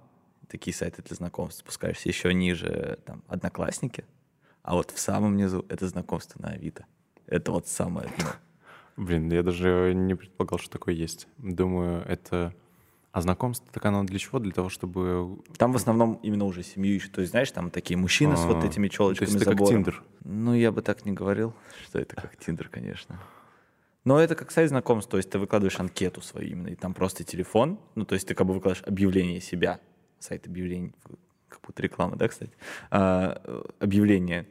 такие сайты для знакомств, спускаешься еще ниже, там, одноклассники, а вот в самом низу это знакомство на Авито. Это вот самое дно. Блин, я даже не предполагал, что такое есть. Думаю, это... А знакомство, так оно для чего? Для того, чтобы... Там в основном именно уже семью ищут. То есть, знаешь, там такие мужчины с вот а, этими челочками То есть это как Тиндер? Ну, я бы так не говорил, что это как Тиндер, конечно. Но это как сайт знакомств, то есть ты выкладываешь анкету свою именно, и там просто телефон, ну, то есть ты как бы выкладываешь объявление себя, сайт объявлений, как будто реклама, да, кстати, а, объявление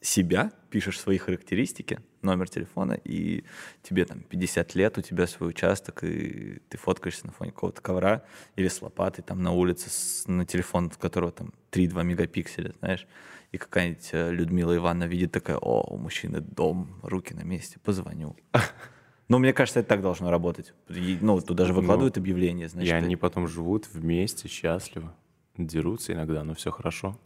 себя, пишешь свои характеристики, номер телефона, и тебе там 50 лет, у тебя свой участок, и ты фоткаешься на фоне какого-то ковра или с лопатой там на улице, с, на телефон, у которого там 3-2 мегапикселя, знаешь, и какая-нибудь э, Людмила Ивановна видит такая, о, у мужчины дом, руки на месте, позвоню. Ну, мне кажется, это так должно работать. Ну, туда же выкладывают ну, объявления, значит. И они потом живут вместе, счастливо, дерутся иногда, но все хорошо.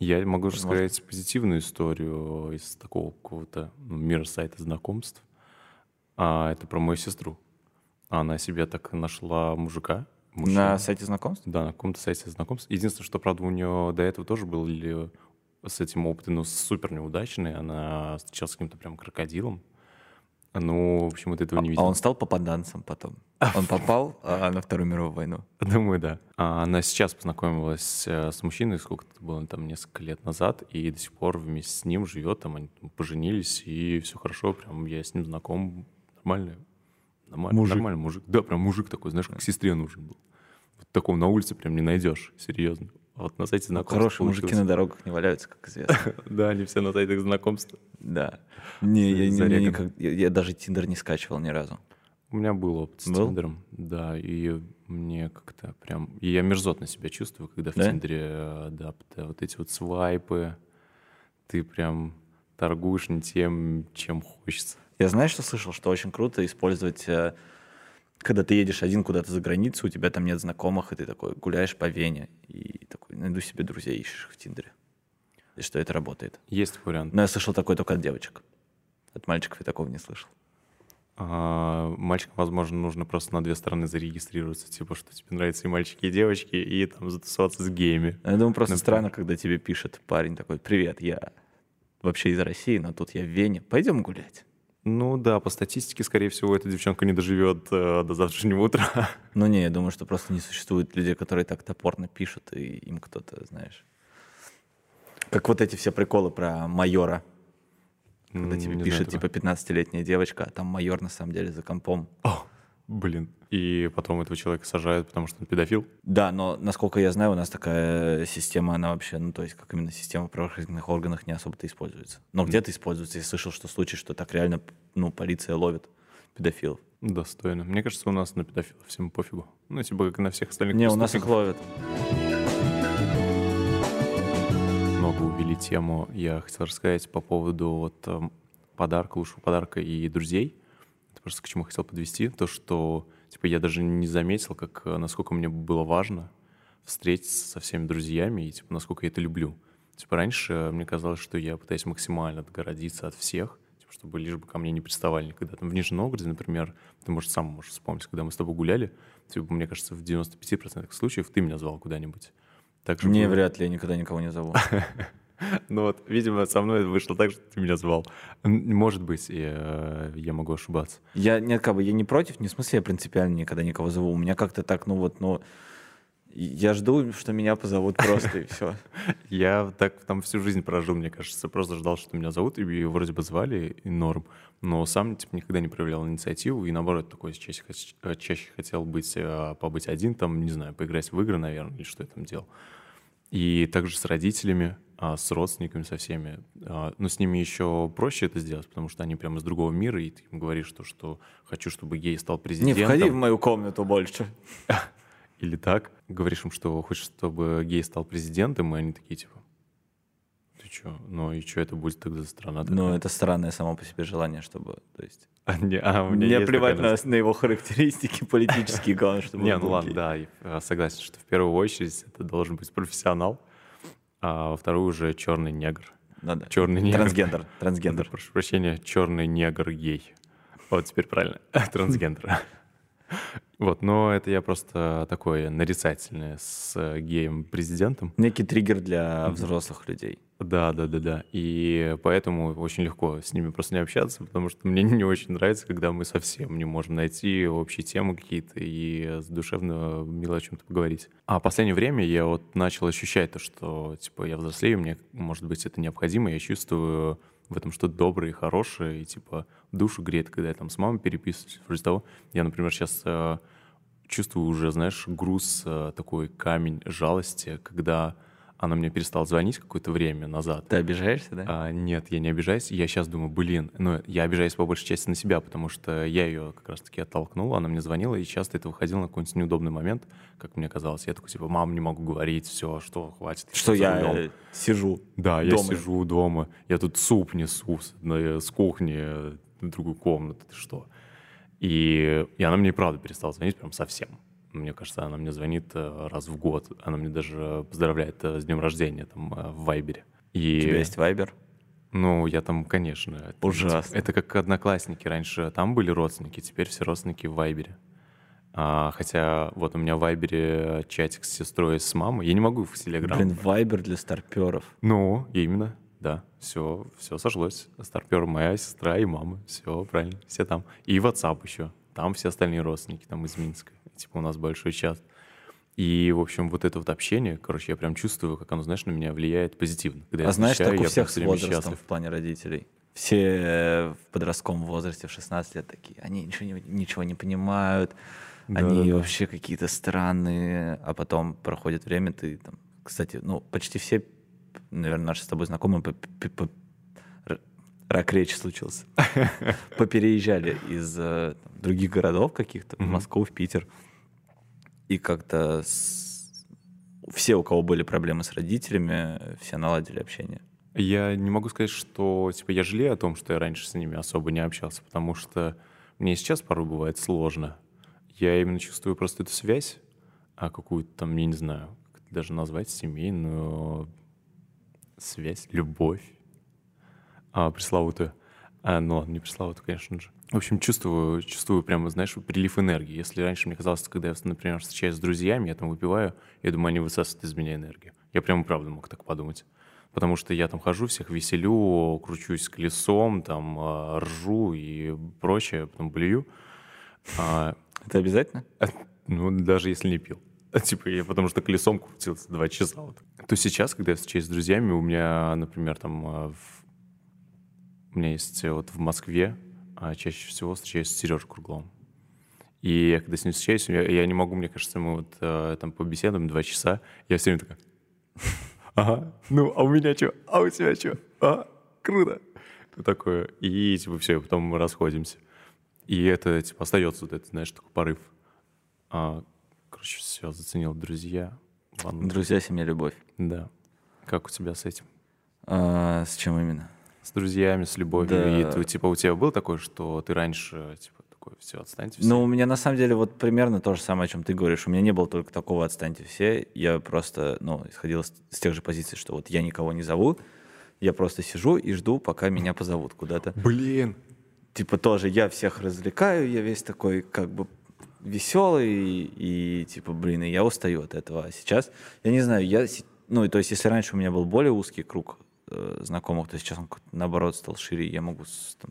Я могу Возможно. рассказать позитивную историю из такого какого-то ну, мира сайта знакомств. А, это про мою сестру. Она себе так нашла мужика. Мужчину. На сайте знакомств? Да, на каком-то сайте знакомств. Единственное, что, правда, у нее до этого тоже был с этим опытом, ну, супер неудачный. Она встречалась с каким-то прям крокодилом. Ну, в общем, вот этого не видел. А он стал попаданцем потом? Он попал а, на Вторую мировую войну? Думаю, да. А она сейчас познакомилась э, с мужчиной, сколько это было, там, несколько лет назад, и до сих пор вместе с ним живет, там, они поженились, и все хорошо, прям я с ним знаком, нормальный, нормальный, мужик. нормальный мужик. Да, прям мужик такой, знаешь, как сестре нужен был. Вот такого на улице прям не найдешь, серьезно. Вот на сайте знакомств. Хорошие мужики на дорогах не валяются, как известно. Да, они все на сайтах знакомств. Да. Не, я, даже Тиндер не скачивал ни разу. У меня был опыт с? Тиндером, да, и мне как-то прям... И я мерзотно себя чувствую, когда в? Тиндере, э, да, вот эти вот свайпы, ты прям торгуешь не тем, чем хочется. Я знаешь, что слышал, что очень круто использовать э, когда ты едешь один куда-то за границу, у тебя там нет знакомых, и ты такой гуляешь по Вене, и такой найду себе друзей, ищешь их в Тиндере. И что это работает. Есть вариант. Но я слышал такой только от девочек. От мальчиков я такого не слышал. А, мальчикам, возможно, нужно просто на две стороны зарегистрироваться, типа, что тебе нравятся и мальчики, и девочки, и там затусоваться с гейми. Я думаю, просто Например. странно, когда тебе пишет парень такой, привет, я вообще из России, но тут я в Вене, пойдем гулять. Ну да, по статистике, скорее всего, эта девчонка не доживет э, до завтрашнего утра. Ну не, я думаю, что просто не существует людей, которые так топорно пишут, и им кто-то, знаешь... Как вот эти все приколы про майора. Когда тебе не пишет, типа, 15-летняя девочка, а там майор на самом деле за компом. О, блин. И потом этого человека сажают, потому что он педофил? Да, но, насколько я знаю, у нас такая система, она вообще, ну, то есть, как именно система в правоохранительных органах не особо-то используется. Но mm. где-то используется. Я слышал, что случай, что так реально, ну, полиция ловит педофилов. Достойно. Мне кажется, у нас на педофилов всем пофигу. Ну, типа, как и на всех остальных Не, у нас их ловят. Много увели тему. Я хотел рассказать по поводу вот эм, подарка, лучшего подарка и друзей. Это просто к чему хотел подвести. То, что Типа я даже не заметил, как, э, насколько мне было важно встретиться со всеми друзьями и типа насколько я это люблю. Типа раньше мне казалось, что я пытаюсь максимально отгородиться от всех, типа, чтобы лишь бы ко мне не приставали никогда. Там в Нижнем Новгороде, например, ты, может, сам можешь вспомнить, когда мы с тобой гуляли, типа, мне кажется, в 95% случаев ты меня звал куда-нибудь. Так Не, было. вряд ли, я никогда никого не зову. Ну вот, видимо, со мной вышло так, что ты меня звал. Может быть, я, я могу ошибаться. Я, нет, как бы, я не против, не в смысле я принципиально никогда никого зову. У меня как-то так, ну вот, ну, я жду, что меня позовут просто, и все. Я так там всю жизнь прожил, мне кажется. Просто ждал, что меня зовут, и вроде бы звали, и норм. Но сам типа, никогда не проявлял инициативу, и наоборот, такой чаще, чаще хотел быть, э, побыть один, там, не знаю, поиграть в игры, наверное, или что я там делал. И также с родителями, а, с родственниками, со всеми. А, но с ними еще проще это сделать, потому что они прямо из другого мира, и ты им говоришь то, что хочу, чтобы гей стал президентом. Не входи в мою комнату больше. или так, говоришь им, что хочешь, чтобы гей стал президентом, и они такие, типа, ты что, ну и что это будет тогда за страна? Такая? Ну, это странное само по себе желание, чтобы, то есть... А, не, а, у меня не плевать на, на его характеристики политические, главное, чтобы Не, ну ладно, да, а, согласен, что в первую очередь это должен быть профессионал, а во вторую уже черный негр. Ну да. Черный негр. Трансгендер. Трансгендер. Прошу прощения, черный негр гей. Вот теперь правильно. Трансгендер. Вот, но это я просто такое нарицательное с э, геем-президентом. Некий триггер для взрослых людей. Да, да, да, да. И поэтому очень легко с ними просто не общаться, потому что мне не очень нравится, когда мы совсем не можем найти общие темы какие-то и душевно мило о чем-то поговорить. А в последнее время я вот начал ощущать то, что типа я взрослею, мне, может быть, это необходимо, я чувствую в этом что-то доброе и хорошее, и типа душу греет, когда я там с мамой переписываюсь. Вроде того, я, например, сейчас э, чувствую уже, знаешь, груз, э, такой камень жалости, когда она мне перестала звонить какое-то время назад. Ты обижаешься, да? А, нет, я не обижаюсь. Я сейчас думаю, блин, ну, я обижаюсь по большей части на себя, потому что я ее как раз-таки оттолкнул, она мне звонила, и часто это выходило на какой-нибудь неудобный момент, как мне казалось. Я такой, типа, мам, не могу говорить, все, что, хватит. Что я э, сижу Да, дома. я сижу дома, я тут суп несу с, с кухни в другую комнату, ты что? И, и она мне правда перестала звонить прям совсем. Мне кажется, она мне звонит э, раз в год. Она мне даже поздравляет э, с днем рождения там э, в Вайбере. И... У тебя есть Вайбер? Ну, я там, конечно. Ужасно. Это, это как одноклассники. Раньше там были родственники, теперь все родственники в Вайбере. А, хотя вот у меня в Вайбере чатик с сестрой и с мамой. Я не могу в Телеграм. Блин, Вайбер для старперов. Ну, именно, да. Все, все сошлось. Старпер моя сестра и мама. Все правильно, все там. И WhatsApp еще. Там все остальные родственники, там из Минска типа у нас большой чат. И, в общем, вот это вот общение, короче, я прям чувствую, как оно, знаешь, на меня влияет позитивно. Когда а знаешь, так у всех с возрастом счастлив. в плане родителей. Все в подростковом возрасте, в 16 лет такие, они ничего не, ничего не понимают, да, они да, да. вообще какие-то странные, а потом проходит время, ты там, кстати, ну, почти все, наверное, наши с тобой знакомые по, по, по, рак речи случился. Попереезжали из э, других городов каких-то, в Москву, в Питер и как-то с... все, у кого были проблемы с родителями, все наладили общение. Я не могу сказать, что типа я жалею о том, что я раньше с ними особо не общался, потому что мне сейчас порой бывает сложно. Я именно чувствую просто эту связь, а какую-то там, я не знаю, как это даже назвать, семейную связь, любовь а, пресловутую. А, ну ладно, не пресловутую, конечно же. В общем, чувствую, чувствую прямо, знаешь, прилив энергии. Если раньше мне казалось, когда я, например, встречаюсь с друзьями, я там выпиваю, я думаю, они высасывают из меня энергию. Я прямо правда мог так подумать. Потому что я там хожу, всех веселю, кручусь колесом, там а, ржу и прочее, потом блюю. А, Это обязательно? Ну, даже если не пил. Типа, я потому что колесом крутился два часа. Вот. То сейчас, когда я встречаюсь с друзьями, у меня, например, там а, в... у меня есть вот в Москве а чаще всего встречаюсь с Сережей Кругловым. И я когда с ним встречаюсь, я, я не могу, мне кажется, мы вот э, там побеседуем два часа, я все время такая, ага, ну, а у меня что, а у тебя что, а, круто. Такое, и типа все, и потом мы расходимся. И это, типа, остается вот этот, знаешь, такой порыв. А, короче, все, заценил друзья. Ладно. Друзья, семья, любовь. Да. Как у тебя с этим? А, с чем именно? С друзьями, с любовью. Да. И ты, типа у тебя было такое, что ты раньше типа такой, все, отстаньте все? Ну, у меня на самом деле вот примерно то же самое, о чем ты говоришь. У меня не было только такого «отстаньте все». Я просто, ну, исходил с, с тех же позиций, что вот я никого не зову, Я просто сижу и жду, пока меня позовут куда-то. Блин. Типа тоже я всех развлекаю, я весь такой как бы веселый и типа, блин, и я устаю от этого. А сейчас, я не знаю, я, ну, то есть если раньше у меня был более узкий круг э, знакомых, то сейчас он наоборот стал шире, я могу с, там,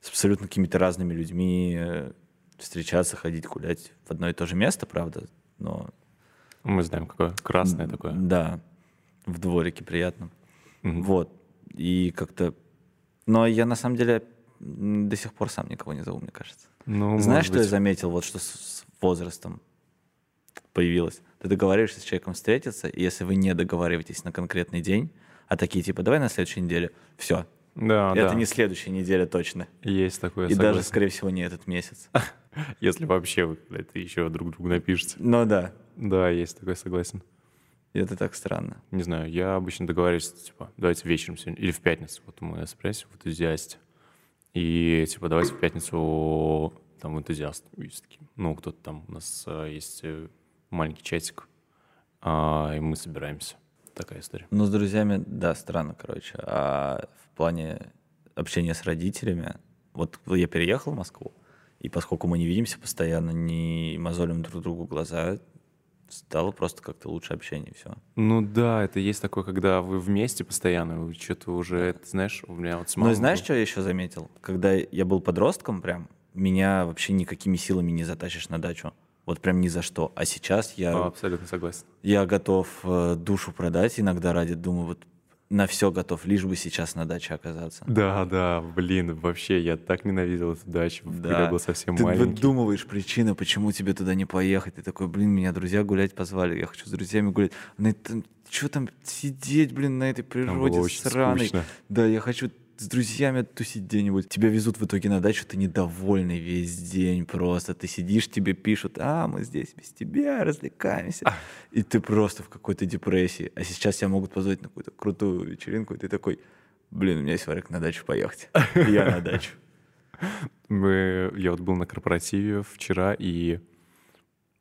с абсолютно какими-то разными людьми э, встречаться, ходить, гулять в одно и то же место, правда, но Мы знаем, какое красное такое. да, в дворике приятно. Мгм. Вот. И как-то... Но я на самом деле до сих пор сам никого не зову, мне кажется. Ну, Знаешь, что я быть. заметил? Вот что с возрастом появилось. Ты договариваешься с человеком встретиться, и если вы не договариваетесь на конкретный день, а такие типа, давай на следующей неделе, все. Да, Это да. не следующая неделя точно. Есть такое, и даже, согласен. скорее всего, не этот месяц. Если вообще вы когда-то еще друг другу напишете. Но да, Да, есть такое, согласен. и это так странно. Не знаю, я обычно договариваюсь, типа, давайте вечером сегодня, или в пятницу, вот мы спросим в энтузиасте. И, типа, давайте в пятницу там энтузиаст. Ну, кто-то там, у нас э, есть э, маленький чатик, а, и мы собираемся. Такая история. Ну, с друзьями, да, странно, короче. А в плане общения с родителями, вот я переехал в Москву, и поскольку мы не видимся постоянно, не мозолим друг другу глаза, стало просто как-то лучше общение, все. Ну да, это есть такое, когда вы вместе постоянно, вы что-то уже, это, знаешь, у меня вот с Ну и мамой знаешь, был- что я еще заметил? Когда я был подростком, прям меня вообще никакими силами не затащишь на дачу. Вот прям ни за что. А сейчас я, А, Абсолютно согласен. я готов э, душу продать иногда ради, думаю, вот на все готов, лишь бы сейчас на даче оказаться. Да, да, блин, вообще, я так ненавидел эту дачу, когда был совсем Ты маленький. выдумываешь причины, почему тебе туда не поехать. Ты такой, блин, меня друзья гулять позвали, я хочу с друзьями гулять. что там сидеть, блин, на этой природе сраной. скучно. Да, я хочу с друзьями тусить где-нибудь. Тебя везут в итоге на дачу, ты недовольный весь день просто. Ты сидишь, тебе пишут, а, мы здесь без тебя развлекаемся. И ты просто в какой-то депрессии. А сейчас тебя могут позвать на какую-то крутую вечеринку, и ты такой, блин, у меня есть вариант на дачу поехать. Я на дачу. Мы, я вот был на корпоративе вчера, и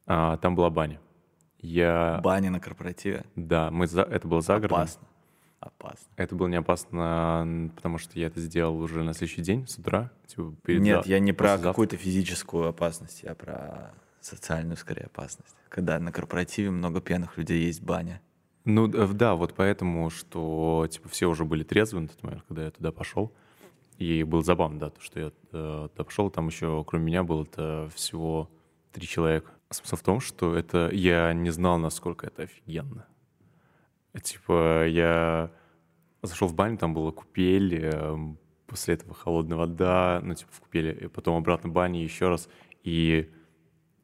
а, там была баня. Я, Баня на корпоративе. да, мы за, это было за городом. Опасно. Опасно. Это было не опасно, потому что я это сделал уже на следующий день с утра. Типа, перед Нет, я не про какую-то физическую опасность, я про социальную, скорее, опасность. Когда на корпоративе много пьяных людей, есть баня. Ну д- да, вот поэтому, что типа все уже были трезвы на тот момент, когда я туда пошел. И было забавно, да, то, что я э, туда пошел, там еще кроме меня было это всего три человека. Смысл в том, что это я не знал, насколько это офигенно. Типа я зашел в баню, там была купель, эм, после этого холодная вода, ну типа в купели, и потом обратно баня еще раз, и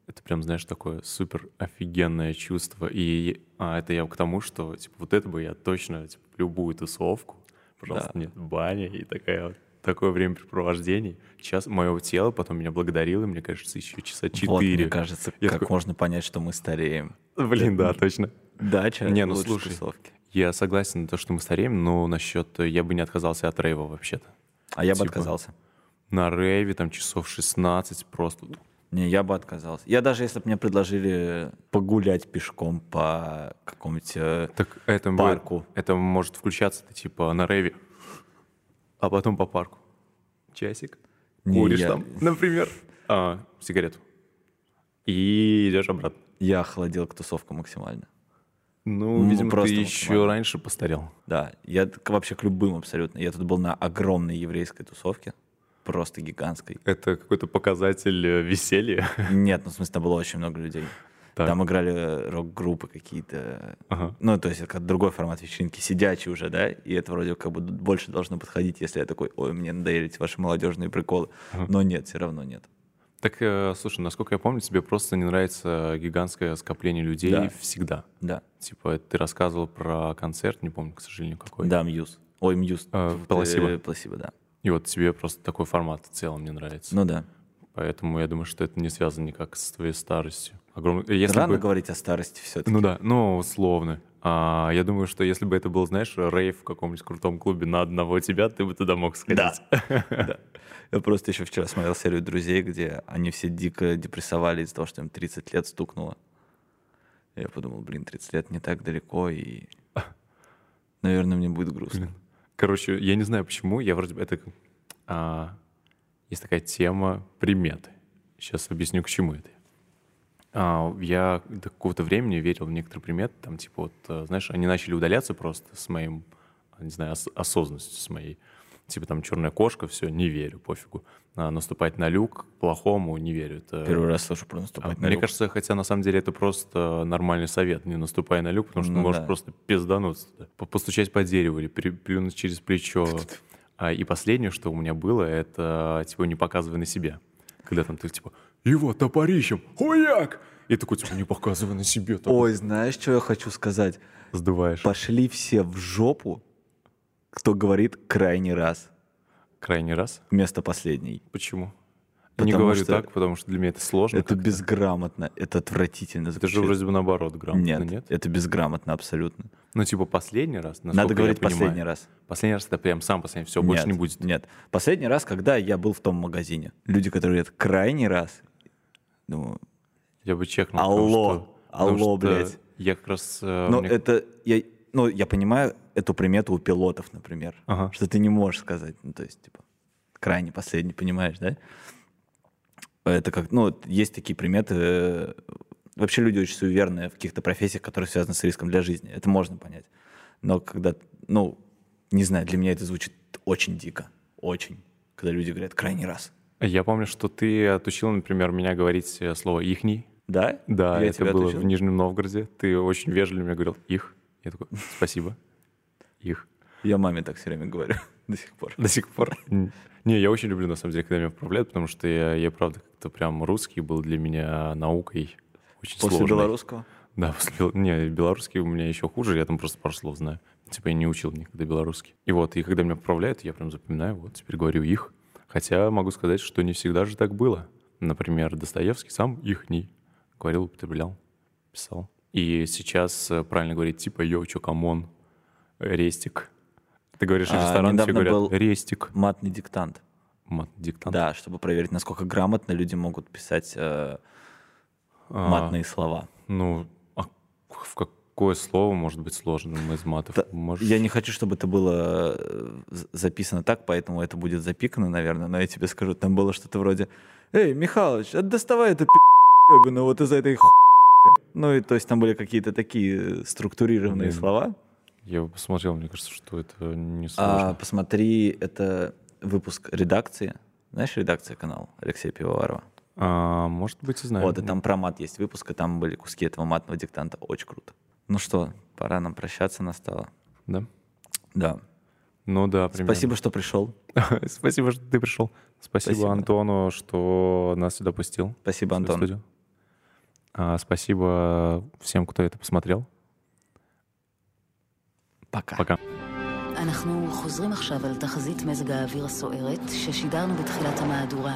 это прям, знаешь, такое супер офигенное чувство. И а, это я к тому, что, типа, вот это бы я точно, типа, любую тусовку, пожалуйста, Да. нет, баня и такая вот, такое времяпрепровождение. Сейчас мое тело потом меня благодарило, мне кажется, еще часа Вот, мне четыре. кажется, Я как такой- можно понять, что мы стареем. Блин, да, точно. Дача Не, ну слушай. тусовки. Я согласен на то, что мы стареем, но насчет... э, Я бы не отказался от рейва вообще-то. А я бы Типа- отказался. На рейве там часов 16 просто... Не, я бы отказался. Я даже, если бы мне предложили погулять пешком по какому-нибудь... э, Так это, будет- Парку. это может включаться, ты типа на рейве, а потом по парку. Часик. Не, Куришь я- там, например, а, сигарету. И идешь обратно. Я охладел к тусовкам максимально. Ну, Ну, видимо, просто ты еще максимально. раньше постарел. Да, я вообще к любым абсолютно. Я тут был на огромной еврейской тусовке, просто гигантской. Это какой-то показатель э, веселья. Нет, ну в смысле, там было очень много людей. Так. Там играли э, рок-группы какие-то. Ага. Ну, то есть это другой формат вечеринки, сидячий уже, да? И это вроде как бы больше должно подходить, если я такой, ой, мне надоели эти ваши молодежные приколы. Но нет, все равно нет. Так, э, слушай, насколько я помню, тебе просто не нравится гигантское скопление людей Да. всегда. Да. Типа, ты рассказывал про концерт, не помню, к сожалению, какой. Да, Muse. Ой, Muse. Э, Тут, Пласибо. э, Пласибо, да. И вот тебе просто такой формат в целом не нравится. Ну да. Поэтому я думаю, что это не связано никак с твоей старостью. Огромное... Если Рано бы- говорить о старости все-таки. Ну да, ну условно. А, я думаю, что если бы это был, знаешь, рейв в каком-нибудь крутом клубе на одного тебя, ты бы туда мог сходить. Да. Я просто еще вчера смотрел серию друзей, где они все дико депрессовали из-за того, что им 30 лет стукнуло. Я подумал, блин, 30 лет не так далеко, и, наверное, мне будет грустно. Блин. Короче, я не знаю почему, я вроде бы... Это... а, есть такая тема приметы. Сейчас объясню, к чему это. А, я до какого-то времени верил в некоторые приметы, там, типа, вот, э, знаешь, они начали удаляться просто с моим, не знаю, ос- осознанностью с моей. Типа, там, черная кошка, все, не верю, пофигу. А, наступать на люк плохому, не верю. Это... Первый раз слышу про А, наступать на Мне люк. кажется, хотя на самом деле это просто нормальный совет, не наступай на люк, потому что Ну ты можешь да. просто пиздануться, постучать по дереву или плюнуть через плечо. А, и последнее, что у меня было, это типа не показывай на себя. Когда там ты типа его топорищем, хуяк! И такой типа не показывай на себе, такой Ой, знаешь, что я хочу сказать? сдуваешь. Пошли все в жопу, кто говорит крайний раз Крайний раз. вместо последний. Почему? Я не Потому говорю что так, потому что для меня это сложно. Это безграмотно, это отвратительно. Это же звучит. вроде бы наоборот грамотно, нет, нет? это безграмотно абсолютно. Ну, типа последний раз, Надо говорить понимаю. последний раз. Последний раз это прям сам последний, все, больше Нет, не будет. Нет. Последний раз, когда я был в том магазине. Люди, которые говорят крайний раз. Думаю, Я бы чекнул. Алло, потому что- потому алло, что блядь. Я как раз... э, ну мне- это я, ну я понимаю эту примету у пилотов, например, Ага. что ты не можешь сказать, ну то есть типа крайний последний, понимаешь, да? Это как, ну есть такие приметы. э, Вообще люди очень суеверные в каких-то профессиях, которые связаны с риском для жизни. Это можно понять. Но когда, ну, не знаю, для меня это звучит очень дико, очень, когда люди говорят крайний раз. Я помню, что ты отучил, например, меня говорить э, слово «ихний». Да? Да, Я это было отучил? в Нижнем Новгороде. Ты очень вежливо мне говорил «их». Я такой «спасибо». «Их». Я маме так все время говорю до сих пор. До сих пор. Не, я очень люблю, на самом деле, когда меня поправляют, потому что я, я правда, как-то прям русский был для меня наукой очень После сложной. белорусского? Да, после не, белорусский у меня еще хуже, я там просто пару слов знаю. Типа я не учил никогда белорусский. И вот, и когда меня поправляют, я прям запоминаю, вот теперь говорю их. Хотя могу сказать, что не всегда же так было. Например, Достоевский сам ихний говорил, употреблял, писал. И сейчас э, правильно говорить типа yo, чё, come on, рестик. Ты говоришь А, ресторан, недавно говорят был- рестик. Матный диктант. Мат, диктант. Да, чтобы проверить, насколько грамотно люди могут писать э, А, матные слова. Ну, а в какое слово может быть сложным из матов? Да, Можешь- Я не хочу, чтобы это было э, записано так, поэтому это будет запикано, наверное, но я тебе скажу, там было что-то вроде «Эй, Михалыч, а доставай эту пи***ю, ну вот из этой ху***». Ну и то есть там были какие-то такие структурированные Блин. слова. Я бы посмотрел, мне кажется, что это не А, сложно. посмотри, это выпуск редакции. Знаешь, редакция канал Алексея Пивоварова? А, может быть, и знаю. Вот, и там про мат есть выпуск, и там были куски этого матного диктанта. Очень круто. Ну что, пора нам прощаться настало. Да? Да. Ну да, примерно. Спасибо, что пришел. Спасибо, что ты пришел. Спасибо, Спасибо. Антону, что нас сюда пустил. Спасибо, Антон. студию. А, спасибо всем, кто это посмотрел. Пока. Пока. אנחנו חוזרים עכשיו על תחזית מזג האוויר הסוערת ששידרנו בתחילת המהדורה.